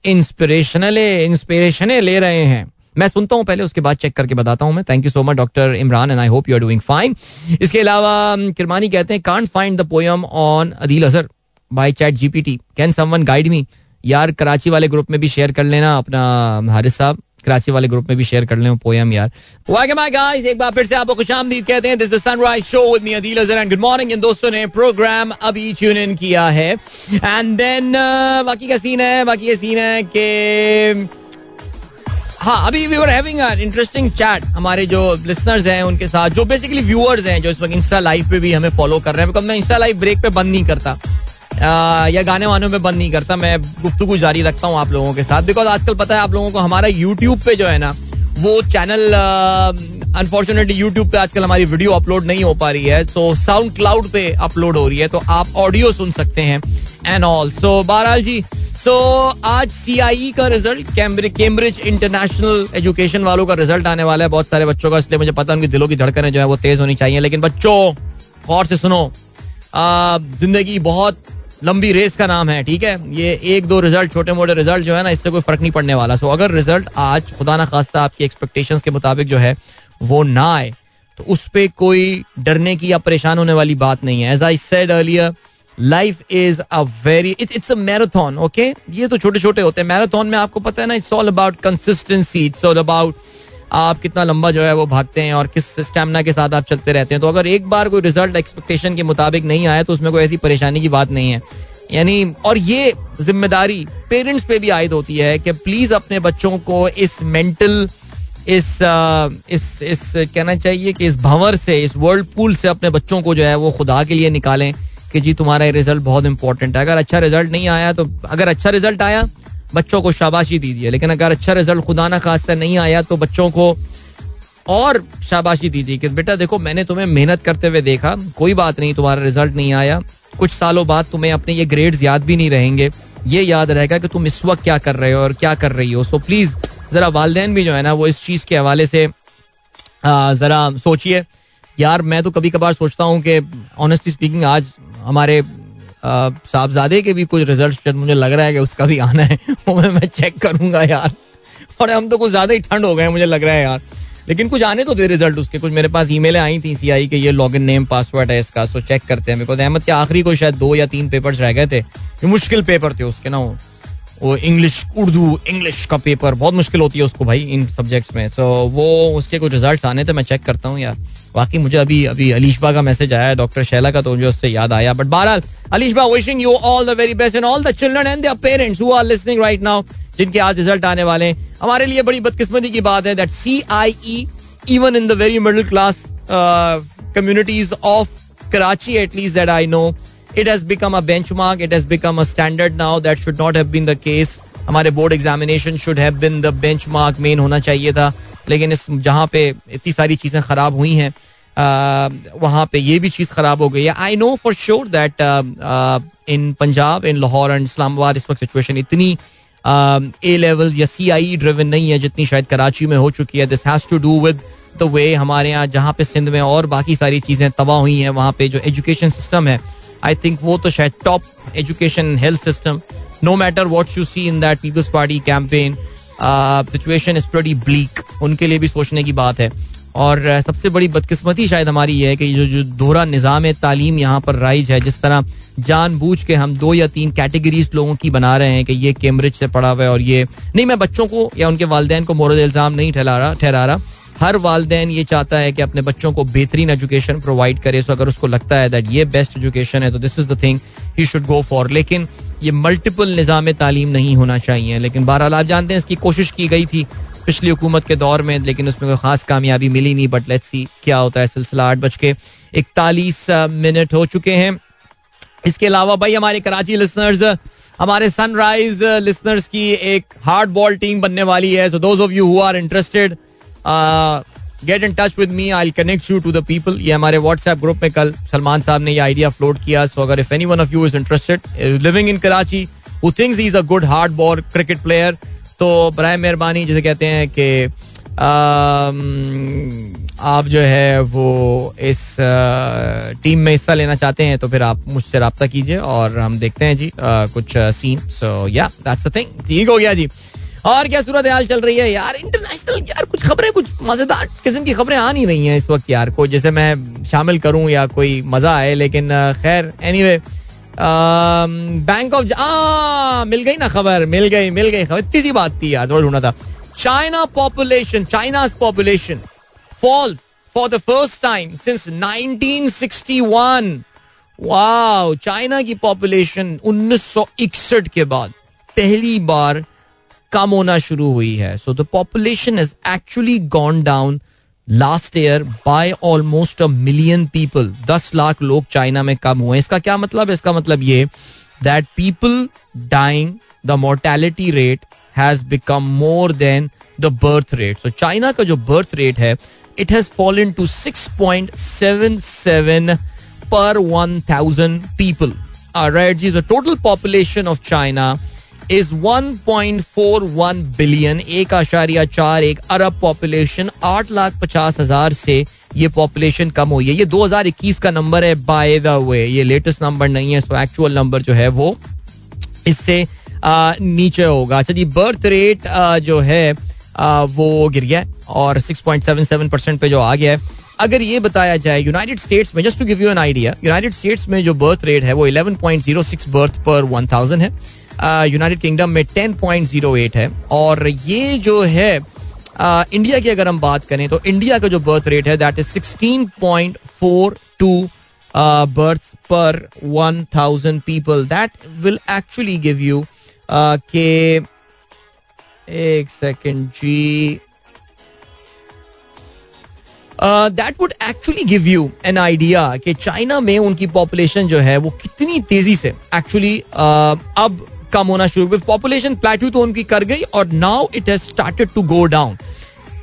इंस्पिरेशनल इंस्पिरेशन ले रहे हैं। मैं सुनता हूँ, पहले उसके बाद चेक करके बताता हूँ मैं। Thank you so much doctor Imran and I hope you are doing fine इसके अलावा किरमानी कहते हैं can't find the poem on Adeel Azhar by chat GPT can someone guide me यार, कराची वाले ग्रुप में भी शेयर कर लेना, अपना हारिस साहब। कराची वाले ग्रुप में भी शेयर कर पोयम यार. गाइस एक बार फिर से आपको कहते हैं this is Sunrise show with me Adeel Azhar and good morning इन दोस्तों ने प्रोग्राम अभी ट्यून इन किया है। एंड देन बाकी का सीन है, बाकी ये सीन है कि हाँ अभी we are having interesting chat हमारे जो लिसनर्स हैं, उनके साथ, जो बेसिकली व्यूअर्स हैं, जो इस वक्त इंस्टा लाइव पे भी हमें फॉलो कर रहे हैं। बिकॉज़ मैं इंस्टा लाइव ब्रेक पे बंद नहीं करता। या गाने वानों में बंद नहीं करता। मैं गुफ्तु जारी रखता हूँ आप लोगों के साथ। बिकॉज़ आजकल पता है आप लोगों को हमारा यूट्यूब पे जो है ना, वो चैनल अनफॉर्चुनेटली यूट्यूब पे आजकल हमारी वीडियो अपलोड नहीं हो पा रही है तो साउंड क्लाउड पे अपलोड हो रही है तो आप ऑडियो सुन सकते हैं एंड ऑल सो बहरहाल जी सो so, आज सी आई e का रिज़ल्ट कैम्ब्रिज इंटरनेशनल एजुकेशन वालों का रिज़ल्ट आने वाला है बहुत सारे बच्चों का इसलिए मुझे पता है उनकी दिलों की धड़कने जो है वो तेज होनी चाहिए लेकिन बच्चों गौर से सुनो ज़िंदगी बहुत लंबी रेस का नाम है ठीक है? ये एक दो रिज़ल्ट छोटे मोटे रिज़ल्ट जो है ना इससे कोई फ़र्क नहीं पड़ने वाला। सो so, अगर रिज़ल्ट आज खुदा ना खास्ता आपकी एक्सपेक्टेशंस के मुताबिक जो है वो ना आए। तो उस पर कोई डरने की या परेशान होने वाली बात नहीं है। As I said earlier life is a very it it's a marathon okay ये तो छोटे छोटे होते हैं। मैराथन में आपको पता है ना it's all about consistency it's all about आप कितना लंबा जो है वो भागते हैं और किस स्टेमिना के साथ आप चलते रहते हैं। तो अगर एक बार कोई रिज़ल्ट एक्सपेक्टेशन के मुताबिक नहीं आया तो उसमें कोई ऐसी परेशानी की बात नहीं है। यानी, और ये ज़िम्मेदारी पेरेंट्स पे भी आयद होती है कि प्लीज़ अपने बच्चों को इस मेंटल इस इस इस कहना चाहिए कि इस भंवर से, इस वर्ल्ड पूल से अपने बच्चों को जो है वो खुदा के लिए निकालें कि जी तुम्हारा ये रिज़ल्ट बहुत इंपॉर्टेंट है। अगर अच्छा रिज़ल्ट नहीं आया तो अगर अच्छा रिज़ल्ट आया, बच्चों को शाबाशी दीजिए। लेकिन अगर अच्छा रिज़ल्ट खुदा ना खास नहीं आया तो बच्चों को और शाबाशी दीजिए कि बेटा देखो, मैंने तुम्हें मेहनत करते हुए देखा, कोई बात नहीं, तुम्हारा रिज़ल्ट नहीं आया। कुछ सालों बाद तुम्हें अपने ये ग्रेड्स याद भी नहीं रहेंगे। ये याद रहेगा कि तुम इस वक्त क्या कर रहे हो और क्या कर रही हो। सो प्लीज़ जरा वालदेन भी जो है ना, वो इस चीज़ के हवाले से जरा सोचिए। यार, मैं तो कभी कभार सोचता हूँ कि ऑनेस्टली स्पीकिंग आज हमारे साहबजादे के भी कुछ रिज़ल्ट मुझे लग रहा है कि उसका भी आना है, [laughs] वो मैं चेक करूँगा यार। और हम तो कुछ ज़्यादा ही ठंड हो गए मुझे लग रहा है यार। लेकिन कुछ आने तो दे रिज़ल्ट उसके, कुछ मेरे पास ईमेलें आई थी सी आई के, ये लॉगिन नेम पासवर्ड है इसका सो चेक करते हैं। बिकॉज़ अहमद के आखिरी को शायद दो या तीन पेपर्स रह गए थे मुश्किल पेपर थे उसके ना वो इंग्लिश उर्दू इंग्लिश का पेपर बहुत मुश्किल होती है उसको भाई इन सब्जेक्ट्स में। तो वो उसके कुछ रिज़ल्ट आने थे, मैं चेक करता हूँ यार। बाकी मुझे अभी अभी अलीशबा का मैसेज आया डॉक्टर शैला का तो मुझे उससे याद आया। बट बहरहाल Alishba wishing you all the very best and all the children and their parents who are listening right now जिनके आज रिज़ल्ट आने वाले हैं। हमारे लिए बड़ी बदकिस्मती की बात है that C I E even in the very middle class communities of Karachi at least that I know it has become a benchmark it has become a standard now that should not have been the case हमारे board examination should have been the benchmark main होना चाहिए था। लेकिन इस, जहाँ पे इतनी सारी चीज़ें ख़राब हुई हैं वहाँ पे ये भी चीज़ ख़राब हो गई है। I know for sure that in Punjab in Lahore and Islamabad इस वक्त सिचुएशन इतनी ए लेवल या सी आई ड्रिवन नहीं है जितनी शायद कराची में हो चुकी है। This has to do with the way हमारे यहाँ, जहाँ पे सिंध में और बाकी सारी चीज़ें तबाह हुई हैं, वहाँ पे जो एजुकेशन सिस्टम है आई थिंक वो तो शायद top education health system no matter what you see in that People's Party campaign situation is pretty bleak उनके लिए भी सोचने की बात है। और सबसे बड़ी बदकिस्मती शायद हमारी ये है कि जो जो दोहरा निज़ाम तालीम यहाँ पर राइज है, जिस तरह जानबूझ के हम दो या तीन कैटेगरीज लोगों की बना रहे हैं कि ये कैम्ब्रिज से पढ़ा हुआ है और ये, नहीं, मैं बच्चों को या उनके वालदेन को मोरद इल्ज़ाम नहीं ठहरा रहा ठहरा रहा। हर वालदेन ये चाहता है कि अपने बच्चों को बेहतरीन एजुकेशन प्रोवाइड करे, सो अगर उसको लगता है दैट ये बेस्ट एजुकेशन है तो this is the thing he should go for लेकिन ये मल्टीपल निज़ाम तालीम नहीं होना चाहिए। लेकिन बहरहाल आप जानते हैं, इसकी कोशिश की गई थी पिछली हुकूमत के दौर में, लेकिन उसमें कोई खास कामयाबी मिली नहीं बट लेट्स सी क्या होता है सिलसिला। आठ बज के इकतालीस मिनट हो चुके हैं। इसके अलावा भाई, हमारे कराची लिसनर्स हमारे सनराइज लिसनर्स की एक हार्ड बॉल टीम बनने वाली है। So of you who are interested get in touch with me I connect you to the people ये हमारे व्हाट्सएप ग्रुप में कल सलमान साहब ने ये आइडिया फ्लोट किया. सो अगर if any one of you is interested living in Karachi who thinks is a good hard ball cricket player तो बर मेहरबानी, जैसे कहते हैं कि आप जो है वो इस टीम में हिस्सा लेना चाहते हैं तो फिर आप मुझसे रब्ता कीजिए और हम देखते हैं जी कुछ सीन सो या दैट्स द थिंग ठीक हो गया जी. और क्या सूरत हाल चल रही है? यार इंटरनेशनल यार, कुछ खबरें, कुछ मज़ेदार किस्म की खबरें आ नहीं रही हैं इस वक्त यार, कोई जैसे मैं शामिल करूँ या कोई मज़ा आए, लेकिन खैर एनीवे बैंक ऑफ़ मिल गई ना खबर, मिल गई मिल गई खबर। इतनी सी बात थी यार, थोड़ा ढूंढा था। China population China population falls for the first time since 1961 वाह चाइना की पॉपुलेशन 1961 के बाद पहली बार कम होना शुरू हुई है। So the population is actually gone down last year by almost a million people दस लाख लोग चाइना में कम हुए इसका क्या मतलब इसका मतलब ये that people dying the mortality rate has become more than the birth rate so China का जो बर्थ रेट है it has fallen to six point seven seven पर one thousand people right ji total population of China is 1.41 billion एक आशारिया चार एक अरब पॉपुलेशन आठ लाख पचास हज़ार से ये पॉपुलेशन कम हुई है। ये 2021 का नंबर है बाय द वे ये लेटेस्ट नंबर नहीं है सो एक्चुअल नंबर जो है वो इससे नीचे होगा। अच्छा जी बर्थ रेट जो है आ, वो गिर गया और 6.77 परसेंट पे जो आ गया है। अगर ये बताया जाए यूनाइटेड स्टेट्स में just to give you an idea United States में जो बर्थ रेट है वो 11.06 बर्थ पर 1000 है। यूनाइटेड किंगडम में 10.08 है। और ये जो है इंडिया की अगर हम बात करें तो इंडिया का जो बर्थ रेट है दैट इज़ 16.42 बर्थ पर 1000 people that will actually give you के एक second ji. That would actually give you an idea कि चाइना में उनकी पॉपुलेशन जो है वो कितनी तेज़ी से एक्चुअली uh, अब कम होना शुरू हुई पॉपुलेशन प्लेट्यू तो उनकी कर गई और now it has started to go down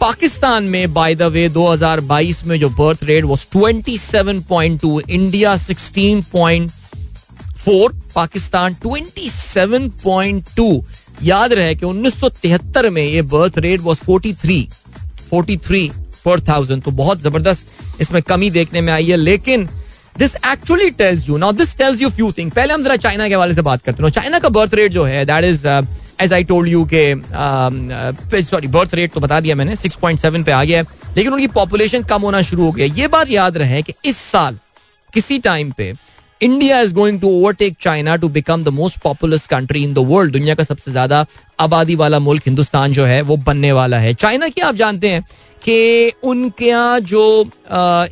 Pakistan में बाय द वे 2022 में जो बर्थ रेट वो 27.2 इंडिया 16.4 पाकिस्तान 27.2 याद रहे कि 1973 में ये बर्थ रेट वाज 43 43 पर थाउज़ेंड तो बहुत ज़बरदस्त इसमें कमी देखने में आई है। लेकिन this actually tells you now this tells you few thing पहले हम जरा चाइना के हवाले से बात करते हैं। चाइना का बर्थ रेट जो है that is as I told you के सॉरी बर्थ रेट तो बता दिया मैंने 6.7 पे आ गया है, लेकिन उनकी पॉपुलेशन कम होना शुरू हो गया ये बात याद रहे कि इस साल, किसी टाइम पे India is going to overtake China to become the most populous country in the world दुनिया का सबसे ज़्यादा आबादी वाला मुल्क हिंदुस्तान जो है, वो बनने वाला है। चाइना की आप जानते हैं कि उनके यहाँ जो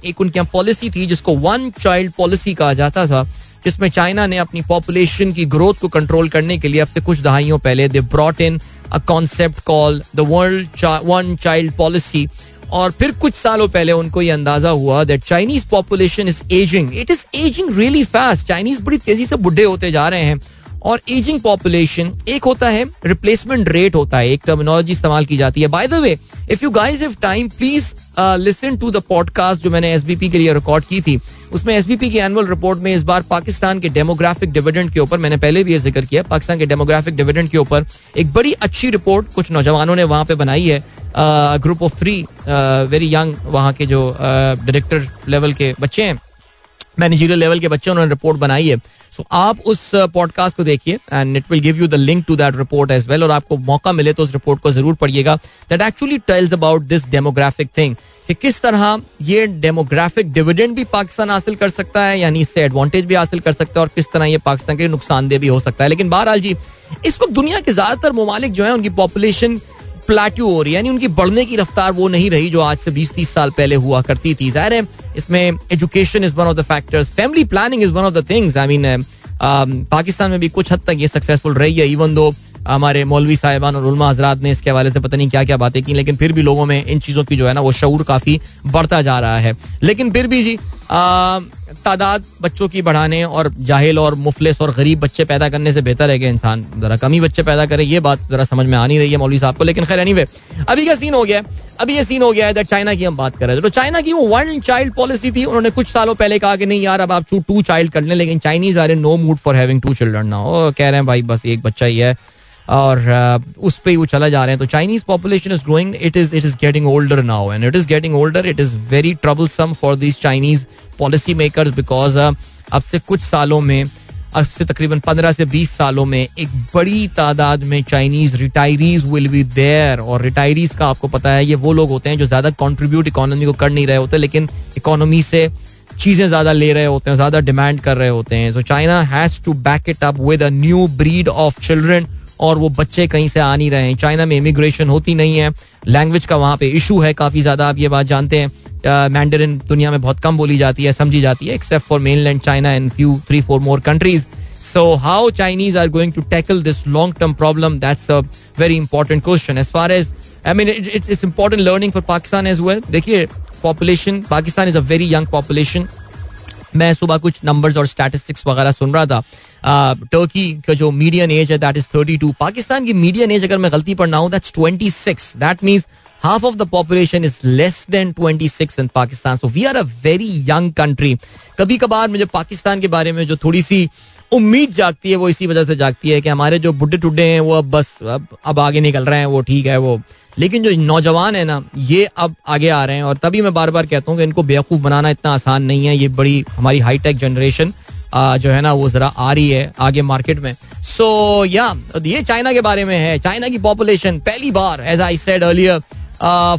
एक उनके यहाँ पॉलिसी थी जिसको वन चाइल्ड पॉलिसी कहा जाता था, जिसमें चाइना ने अपनी पॉपुलेशन की ग्रोथ को कंट्रोल करने के लिए अब से कुछ दहाइयों पहले they brought in a concept call the world one child policy और फिर कुछ सालों पहले उनको ये अंदाज़ा हुआ that Chinese population is aging it is aging really fast Chinese बड़ी तेज़ी से बुढ़े होते जा रहे हैं। और एजिंग पॉपुलेशन एक होता है रिप्लेसमेंट रेट होता है, एक टर्मिनोलॉजी इस्तेमाल की जाती है। By the way if you guys have time please listen to the podcast जो मैंने एसबीपी के लिए रिकॉर्ड की थी। उसमें एस की एनुअल रिपोर्ट में इस बार पाकिस्तान के डेमोग्राफिक डिविडेंड के ऊपर मैंने पहले भी ये ज़िक्र किया पाकिस्तान के डेमोग्राफिक डिविडेंड के ऊपर एक बड़ी अच्छी रिपोर्ट कुछ नौजवानों ने वहाँ पे बनाई है। Group of three very young वहाँ के जो डायरेक्टर लेवल के बच्चे हैं। मैनेजरियल लेवल के बच्चे उन्होंने रिपोर्ट बनाई है। सो आप उस पॉडकास्ट को देखिए and it will give you the link to that report as well और आपको मौका मिले तो उस रिपोर्ट को ज़रूर पढ़िएगा। That actually tells about this demographic thing कि किस तरह ये डेमोग्राफिक डिविडेंड भी पाकिस्तान हासिल कर सकता है, यानी इससे एडवांटेज भी हासिल कर सकता है, और किस तरह ये पाकिस्तान के लिए नुकसानदेह भी हो सकता है। लेकिन बहरहाल जी, इस वक्त दुनिया के ज़्यादातर ममालिक जो है, उनकी पॉपुलेशन प्लाट्यू हो रही है, यानी उनकी बढ़ने की रफ्तार वो नहीं रही जो आज से बीस तीस साल पहले हुआ करती थी। ज़ाहिर है, इसमें education is one of the factors family planning is one of the things I mean Pakistan में भी कुछ हद तक ये सक्सेसफुल रही है इवन दो हमारे मौलवी साहिबान और उलमा हजरात ने इसके हवाले से पता नहीं क्या क्या बातें की, लेकिन फिर भी लोगों में इन चीज़ों की जो है ना, वो शूर काफ़ी बढ़ता जा रहा है। लेकिन फिर भी जी तादाद बच्चों की बढ़ाने और जाहिल और मुफलिस और गरीब बच्चे पैदा करने से बेहतर है कि इंसान ज़रा कम ही बच्चे पैदा करे, ये बात ज़रा समझ में आ नहीं रही है मौलवी साहब को, लेकिन खैर एनी अभी का सीन हो गया, अभी ये सीन हो गया है चाइना की हम बात कर रहे थे तो चाइना की वो वन चाइल्ड पॉलिसी थी, उन्होंने कुछ सालों पहले कहा कि नहीं यार, अब आप टू चाइल्ड कर लें, लेकिन Chinese are no mood for having two children ना कह रहे हैं, भाई बस एक बच्चा ही है और उस पर वो चला जा रहे हैं। तो Chinese population is growing it is it is getting older now and it is getting older it is very troublesome for this Chinese policy makers because अब से कुछ सालों में, अब से तकरीबन पंद्रह से बीस सालों में एक बड़ी तादाद में Chinese retirees will be there और रिटायरीज का आपको पता है, ये वो लोग होते हैं जो ज़्यादा कंट्रीब्यूट इकोनॉमी को कर नहीं रहे होते, लेकिन इकोनॉमी से चीज़ें ज़्यादा ले रहे होते हैं, ज़्यादा डिमांड कर रहे होते हैं। So China has to back it up with a new breed of children और वो बच्चे कहीं से आ नहीं रहे हैं। चाइना में इमिग्रेशन होती नहीं है। लैंग्वेज का वहाँ पे इशू है काफ़ी ज़्यादा। आप ये बात जानते हैं मैंडरिन दुनिया में बहुत कम बोली जाती है, समझी जाती है except for mainland China and few three four more countries so how Chinese are going to tackle this long term problem that's a very important question as far as I mean it's it's important learning for Pakistan as well देखिए population Pakistan is a very young population मैं सुबह कुछ नंबर्स और स्टैटिस्टिक्स वगैरह सुन रहा था टर्की का जो मीडियन एज है that is thirty two Pakistan की मीडियन एज अगर मैं गलती पर ना हूँ that's twenty six that means half of the population is less than 26 in Pakistan. So, we are a very young country. कभी कभार मुझे पाकिस्तान के बारे में जो थोड़ी सी उम्मीद जागती है, वो इसी वजह से जागती है कि हमारे जो बुढ़े टुड्डे हैं, वो अब बस, अब अब आगे निकल रहे हैं, वो ठीक है, वो लेकिन जो नौजवान है ना ये अब आगे आ रहे हैं और तभी मैं बार बार कहता हूँ कि इनको बेवकूफ़ बनाना इतना आसान नहीं है। ये बड़ी हमारी हाईटेक जनरेशन जो है ना वो जरा आ रही है आगे मार्केट में। सो so, या yeah, ये चाइना के बारे में है। चाइना की पॉपुलेशन पहली बार as I said earlier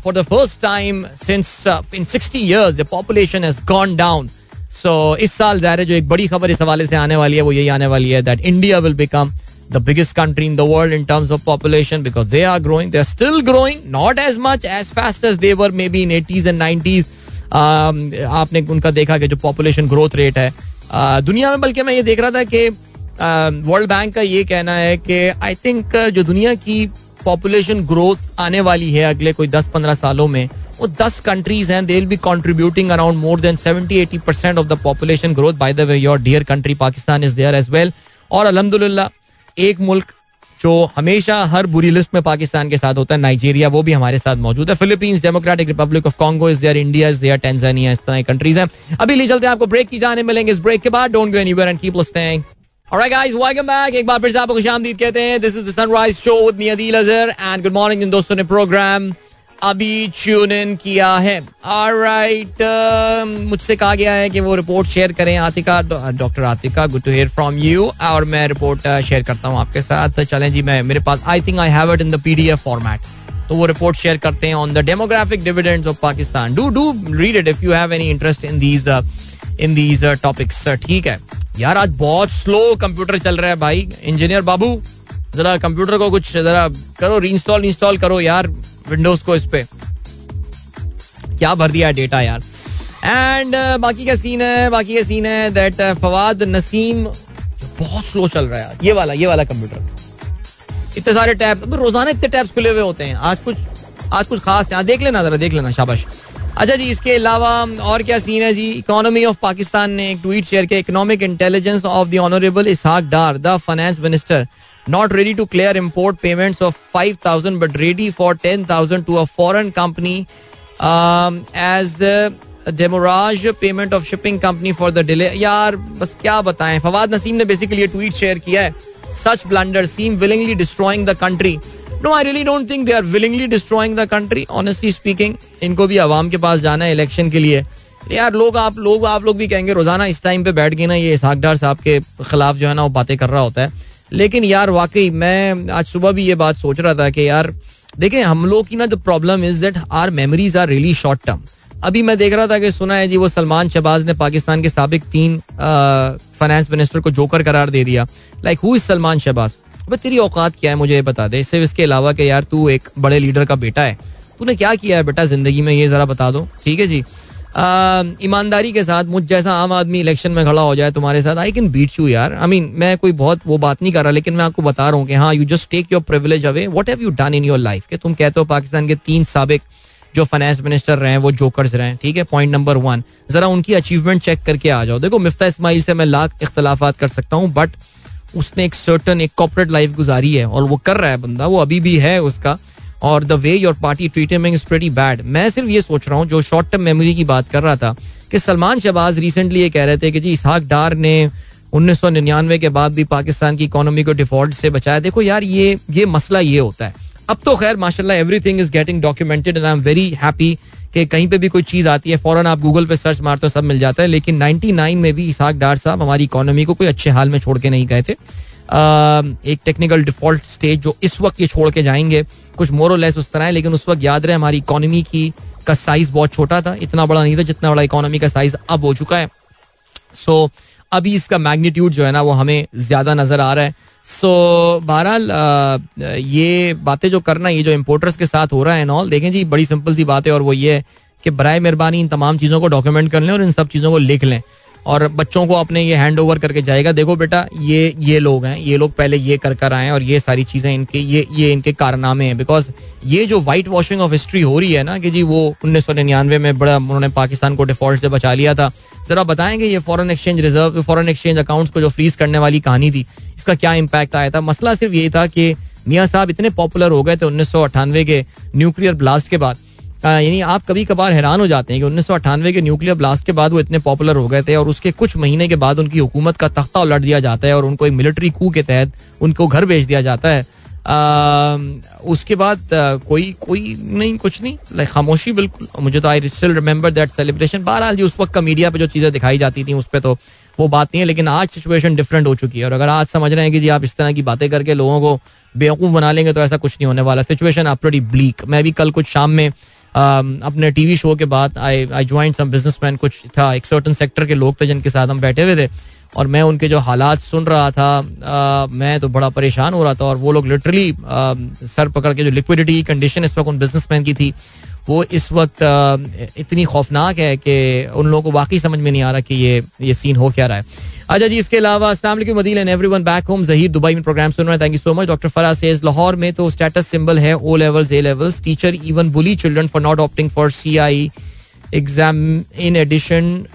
for the first time since in sixty years the population has gone down so इस साल ज़ाहिर जो एक बड़ी खबर इस हवाले से आने वाली है वो यही आने वाली है that India will become the biggest country in the world in terms of population because they are growing. They're still growing, not as much as fast as they were maybe in 80s and 90s. Um, आपने उनका देखा कि जो पॉपुलेशन ग्रोथ रेट है uh, दुनिया में बल्कि मैं ये देख रहा था कि वर्ल्ड uh, बैंक का ये कहना है कि आई थिंक uh, जो दुनिया की पॉपुलेशन ग्रोथ आने वाली है अगले कोई 10-15 सालों में वो 10 कंट्रीज़ हैं they will be contributing around more than 70 80 percent of the population growth by the way your dear country Pakistan is there as well और अलहमदुल्ला एक मुल्क जो हमेशा हर बुरी लिस्ट में पाकिस्तान के साथ होता है, नाइजीरिया, वो भी हमारे साथ मौजूद है। Philippines, Democratic Republic of Congo is there India is there Tanzania इस तरह कंट्रीज़ हैं। अभी ले चलते हैं आपको ब्रेक की जाने, मिलेंगे इस ब्रेक के बाद। Don't go anywhere and keep listening Alright. एक बार फिर से आपको खुशामदीद कहते हैं. इन दोस्तों ने प्रोग्राम अभी ट्यून इन किया है। राइट uh, मुझसे कहा गया है कि वो रिपोर्ट शेयर करें। Atika doctor Atika good to hear from you और मैं रिपोर्ट शेयर uh, करता हूँ आपके साथ। चलें जी मैं मेरे पास I think I have it in the PDF format तो वो रिपोर्ट शेयर करते हैं on the demographic dividends of Pakistan do do read it if you have any interest in these in these topics ठीक है। यार आज बहुत स्लो कंप्यूटर चल रहा है भाई। इंजीनियर बाबू जरा कंप्यूटर को कुछ जरा करो रीइंस्टॉल इंस्टॉल करो यार विंडोज़ को इस पे। क्या भर दिया डेटा यार। एंड uh, बाकी का सीन है बाकी का सीन है दैट uh, फवाद नसीम बहुत स्लो चल रहा है ये वाला ये वाला कंप्यूटर इतने सारे टैब तो रोज़ाना इतने टैब्स खुले हुए होते हैं। आज कुछ आज कुछ खास है। देख लेना जरा देख लेना शाबाश। अच्छा जी इसके अलावा और क्या सीन है जी? इकोनॉमी ऑफ़ पाकिस्तान ने एक ट्वीट शेयर किया economic intelligence of the honourable Ishaq Dar the finance minister not ready to clear import payments of 5000 but ready for 10000 to a foreign company. Um, as uh, demurrage payment of shipping company for the delay यार बस क्या बताएँ फवाद नसीम ने बेसिकली ट्वीट शेयर किया है such blunder seem willingly destroying the country no I really don't think they are willingly destroying the country honestly speaking इनको भी आवाम के पास जाना है इलेक्शन के लिए। यार लोग आप लोग आप लोग भी कहेंगे रोज़ाना इस टाइम पे बैठ के ना ये इसहाकडार साहब के खिलाफ जो है ना वो बातें कर रहा होता है। लेकिन यार, वाकई मैं आज सुबह भी ये बात सोच रहा था कि यार, देखें, हम लोग की ना जो problem is that our memories are really short term अभी मैं देख रहा था कि सुना है जी, वो सलमान शहबाज ने पाकिस्तान के सबक तीन फाइनेंस मिनिस्टर को जोकर करार दे दिया। Like who is Salman Shahbaz? अब, तेरी औकात क्या है, मुझे बता दे। सिर्फ़ इसके अलावा कि यार, तू एक बड़े लीडर का बेटा है। तूने क्या किया है बेटा, ज़िंदगी में ये जरा बता दो। ठीक है जी? ईमानदारी के साथ मुझ जैसा आम आदमी इलेक्शन में खड़ा हो जाए तुम्हारे साथ आई कैन बीट यू यार। आई मीन मैं कोई बहुत वो बात नहीं कर रहा, लेकिन मैं आपको बता रहा हूँ कि हाँ you just take your privilege away what have you done in your life के तुम कहते हो पाकिस्तान के तीन सबक जो फाइनेंस मिनिस्टर रहे हैं, वो जोकर्स रहे हैं, ठीक है? पॉइंट नंबर वन जरा उनकी अचीवमेंट चेक करके आ जाओ। देखो, मिफ्ता इसमाइल से मैं लाख इख्तलाफात कर सकता हूँ बट उसने एक सर्टन एक कॉपरेट लाइफ गुजारी है और वो कर रहा है बंदा, वो अभी भी है उसका। और the way your party treat is pretty bad मैं सिर्फ़ ये सोच रहा हूँ, जो शॉर्ट टर्म मेमोरी की बात कर रहा था, कि सलमान शहबाज रिसेंटली ये कह रहे थे कि जी इसहाक डार ने उन्नीस सौ निन्यानवे के बाद भी पाकिस्तान की इकोनॉमी को डिफ़ॉल्ट से बचाया। देखो यार, ये ये मसला ये होता है। अब तो खैर, माशाल्लाह everything is getting documented and I am very happy कि कहीं पे भी कोई चीज़ आती है। फ़ौरन आप गूगल पे सर्च मारते हो सब मिल जाता है, लेकिन 99 में भी इसहाक डार साहब हमारी इकोनॉमी को कोई अच्छे हाल में छोड़ के नहीं गए थे। एक टेक्निकल डिफ़ॉल्ट स्टेज जो इस वक्त ये छोड़ के जाएँगे कुछ मोर लेस उस तरह है लेकिन उस वक्त याद रहे हमारी इकोनॉमी की का साइज़ बहुत छोटा था इतना बड़ा नहीं था जितना बड़ा इकोनॉमी का साइज़ अब हो चुका है। सो so, अभी इसका मैग्नीट्यूड जो है ना वो हमें ज़्यादा नज़र आ रहा है। सो so, बहरहाल ये बातें जो करना ये जो इम्पोर्टर्स के साथ हो रहा है ऑल देखें जी बड़ी सिंपल सी बात है और वो ये है कि बर मेहरबानी इन तमाम चीज़ों को डॉक्यूमेंट कर लें और इन सब चीज़ों को लिख लें। और बच्चों को अपने ये हैंड ओवर करके जाएगा। देखो बेटा, ये ये लोग हैं, ये लोग पहले ये कर कर आए हैं और ये सारी चीज़ें इनके, ये ये इनके कारनामे हैं। बिकॉज़ ये जो वाइट वॉशिंग ऑफ़ हिस्ट्री हो रही है ना कि जी वो उन्नीस सौ निन्यानवे में बड़ा, उन्होंने पाकिस्तान को डिफ़ॉल्ट से बचा लिया था। जरा बताएँगे ये foreign exchange reserve foreign exchange accounts को जो फ्रीज करने वाली कहानी थी, इसका क्या इम्पैक्ट आया था? मसला सिर्फ़ यही था कि मियाँ साहब इतने पॉपुलर हो गए थे उन्नीस सौ अठानवे के न्यूक्लियर ब्लास्ट के बाद यानी आप कभी कभार हैरान हो जाते हैं कि उन्नीस सौ अठानवे के न्यूक्लियर ब्लास्ट के बाद वो इतने पॉपुलर हो गए थे और उसके कुछ महीने के बाद उनकी हुकूमत का तख्ता उलट दिया जाता है और उनको एक मिलिट्री कू के तहत उनको घर भेज दिया जाता है। उसके बाद कोई कोई नहीं, कुछ नहीं। लाइक खामोशी बिल्कुल। मुझे तो I still remember that celebration बहरहाल जी, उस वक्त का मीडिया पे जो चीज़ें दिखाई जाती थी, उस पर तो वो बात नहीं है, लेकिन आज सिचुएशन डिफरेंट हो चुकी है। और अगर आज समझ रहे हैं कि जी, आप इस तरह की बातें करके लोगों को बेवकूफ़ बना लेंगे तो ऐसा कुछ नहीं होने वाला। सिचुएशन आप ब्लीक मैं भी कल कुछ शाम में अपने टीवी शो के बाद आई आई ज्वाइन सम बिजनेसमैन कुछ था एक सर्टन सेक्टर के लोग थे जिनके साथ हम बैठे हुए थे। और मैं उनके जो हालात सुन रहा था आ, मैं तो बड़ा परेशान हो रहा था। और वो लोग लिटरली सर पकड़ के जो लिक्विडिटी की कंडीशन इस वक्त उन बिजनेसमैन की थी वो इस वक्त आ, इतनी खौफनाक है कि उन लोगों को वाकई समझ में नहीं आ रहा कि ये ये सीन हो क्या रहा है। अच्छा जी, इसके अलावा वालेकुम मदील and everyone back home Zaheer Dubai में प्रोग्राम सुन रहे हैं। Thank you so much doctor Farah says Lahore में तो स्टेटस सिंबल है O levels A levels teacher even bully children for not opting for CI exam in addition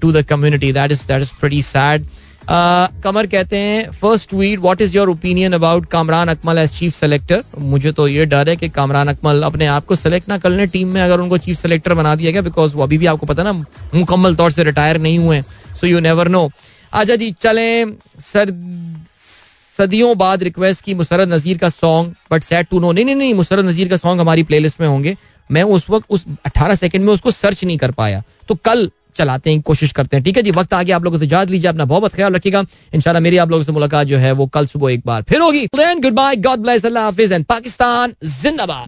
to the community that is that is pretty sad Qamar कहते हैं first tweet what is your opinion about Kamran Akmal as chief selector मुझे तो ये डर है कि कामरान अकमल अपने आप को सेलेक्ट ना कर लें टीम में, अगर उनको चीफ सेलेक्टर बना दिया गया बिकॉज़ वो अभी भी आपको पता ना, मुकम्मल तौर से रिटायर नहीं हुए सो यू नेवर नो अच्छा जी चलें। सर, सदियों बाद रिक्वेस्ट की मुसरत नज़ीर का song but set to no नहीं नहीं नहीं, मुसरत नज़ीर का सॉन्ग हमारी प्लेलिस्ट में होंगे। मैं उस वक्त, उस 18 सेकंड में उसको सर्च नहीं कर पाया। तो कल चलाते हैं, कोशिश करते हैं। ठीक है जी, वक्त आगे आप लोगों से इजाज़त लीजिए, अपना बहुत ख्याल रखिएगा। इंशाल्लाह मेरी आप लोगों से मुलाकात जो है वो कल सुबह एक बार फिर होगी। गुड बाय गॉड ब्लेस अल्लाह हाफिज एंड पाकिस्तान जिंदाबाद।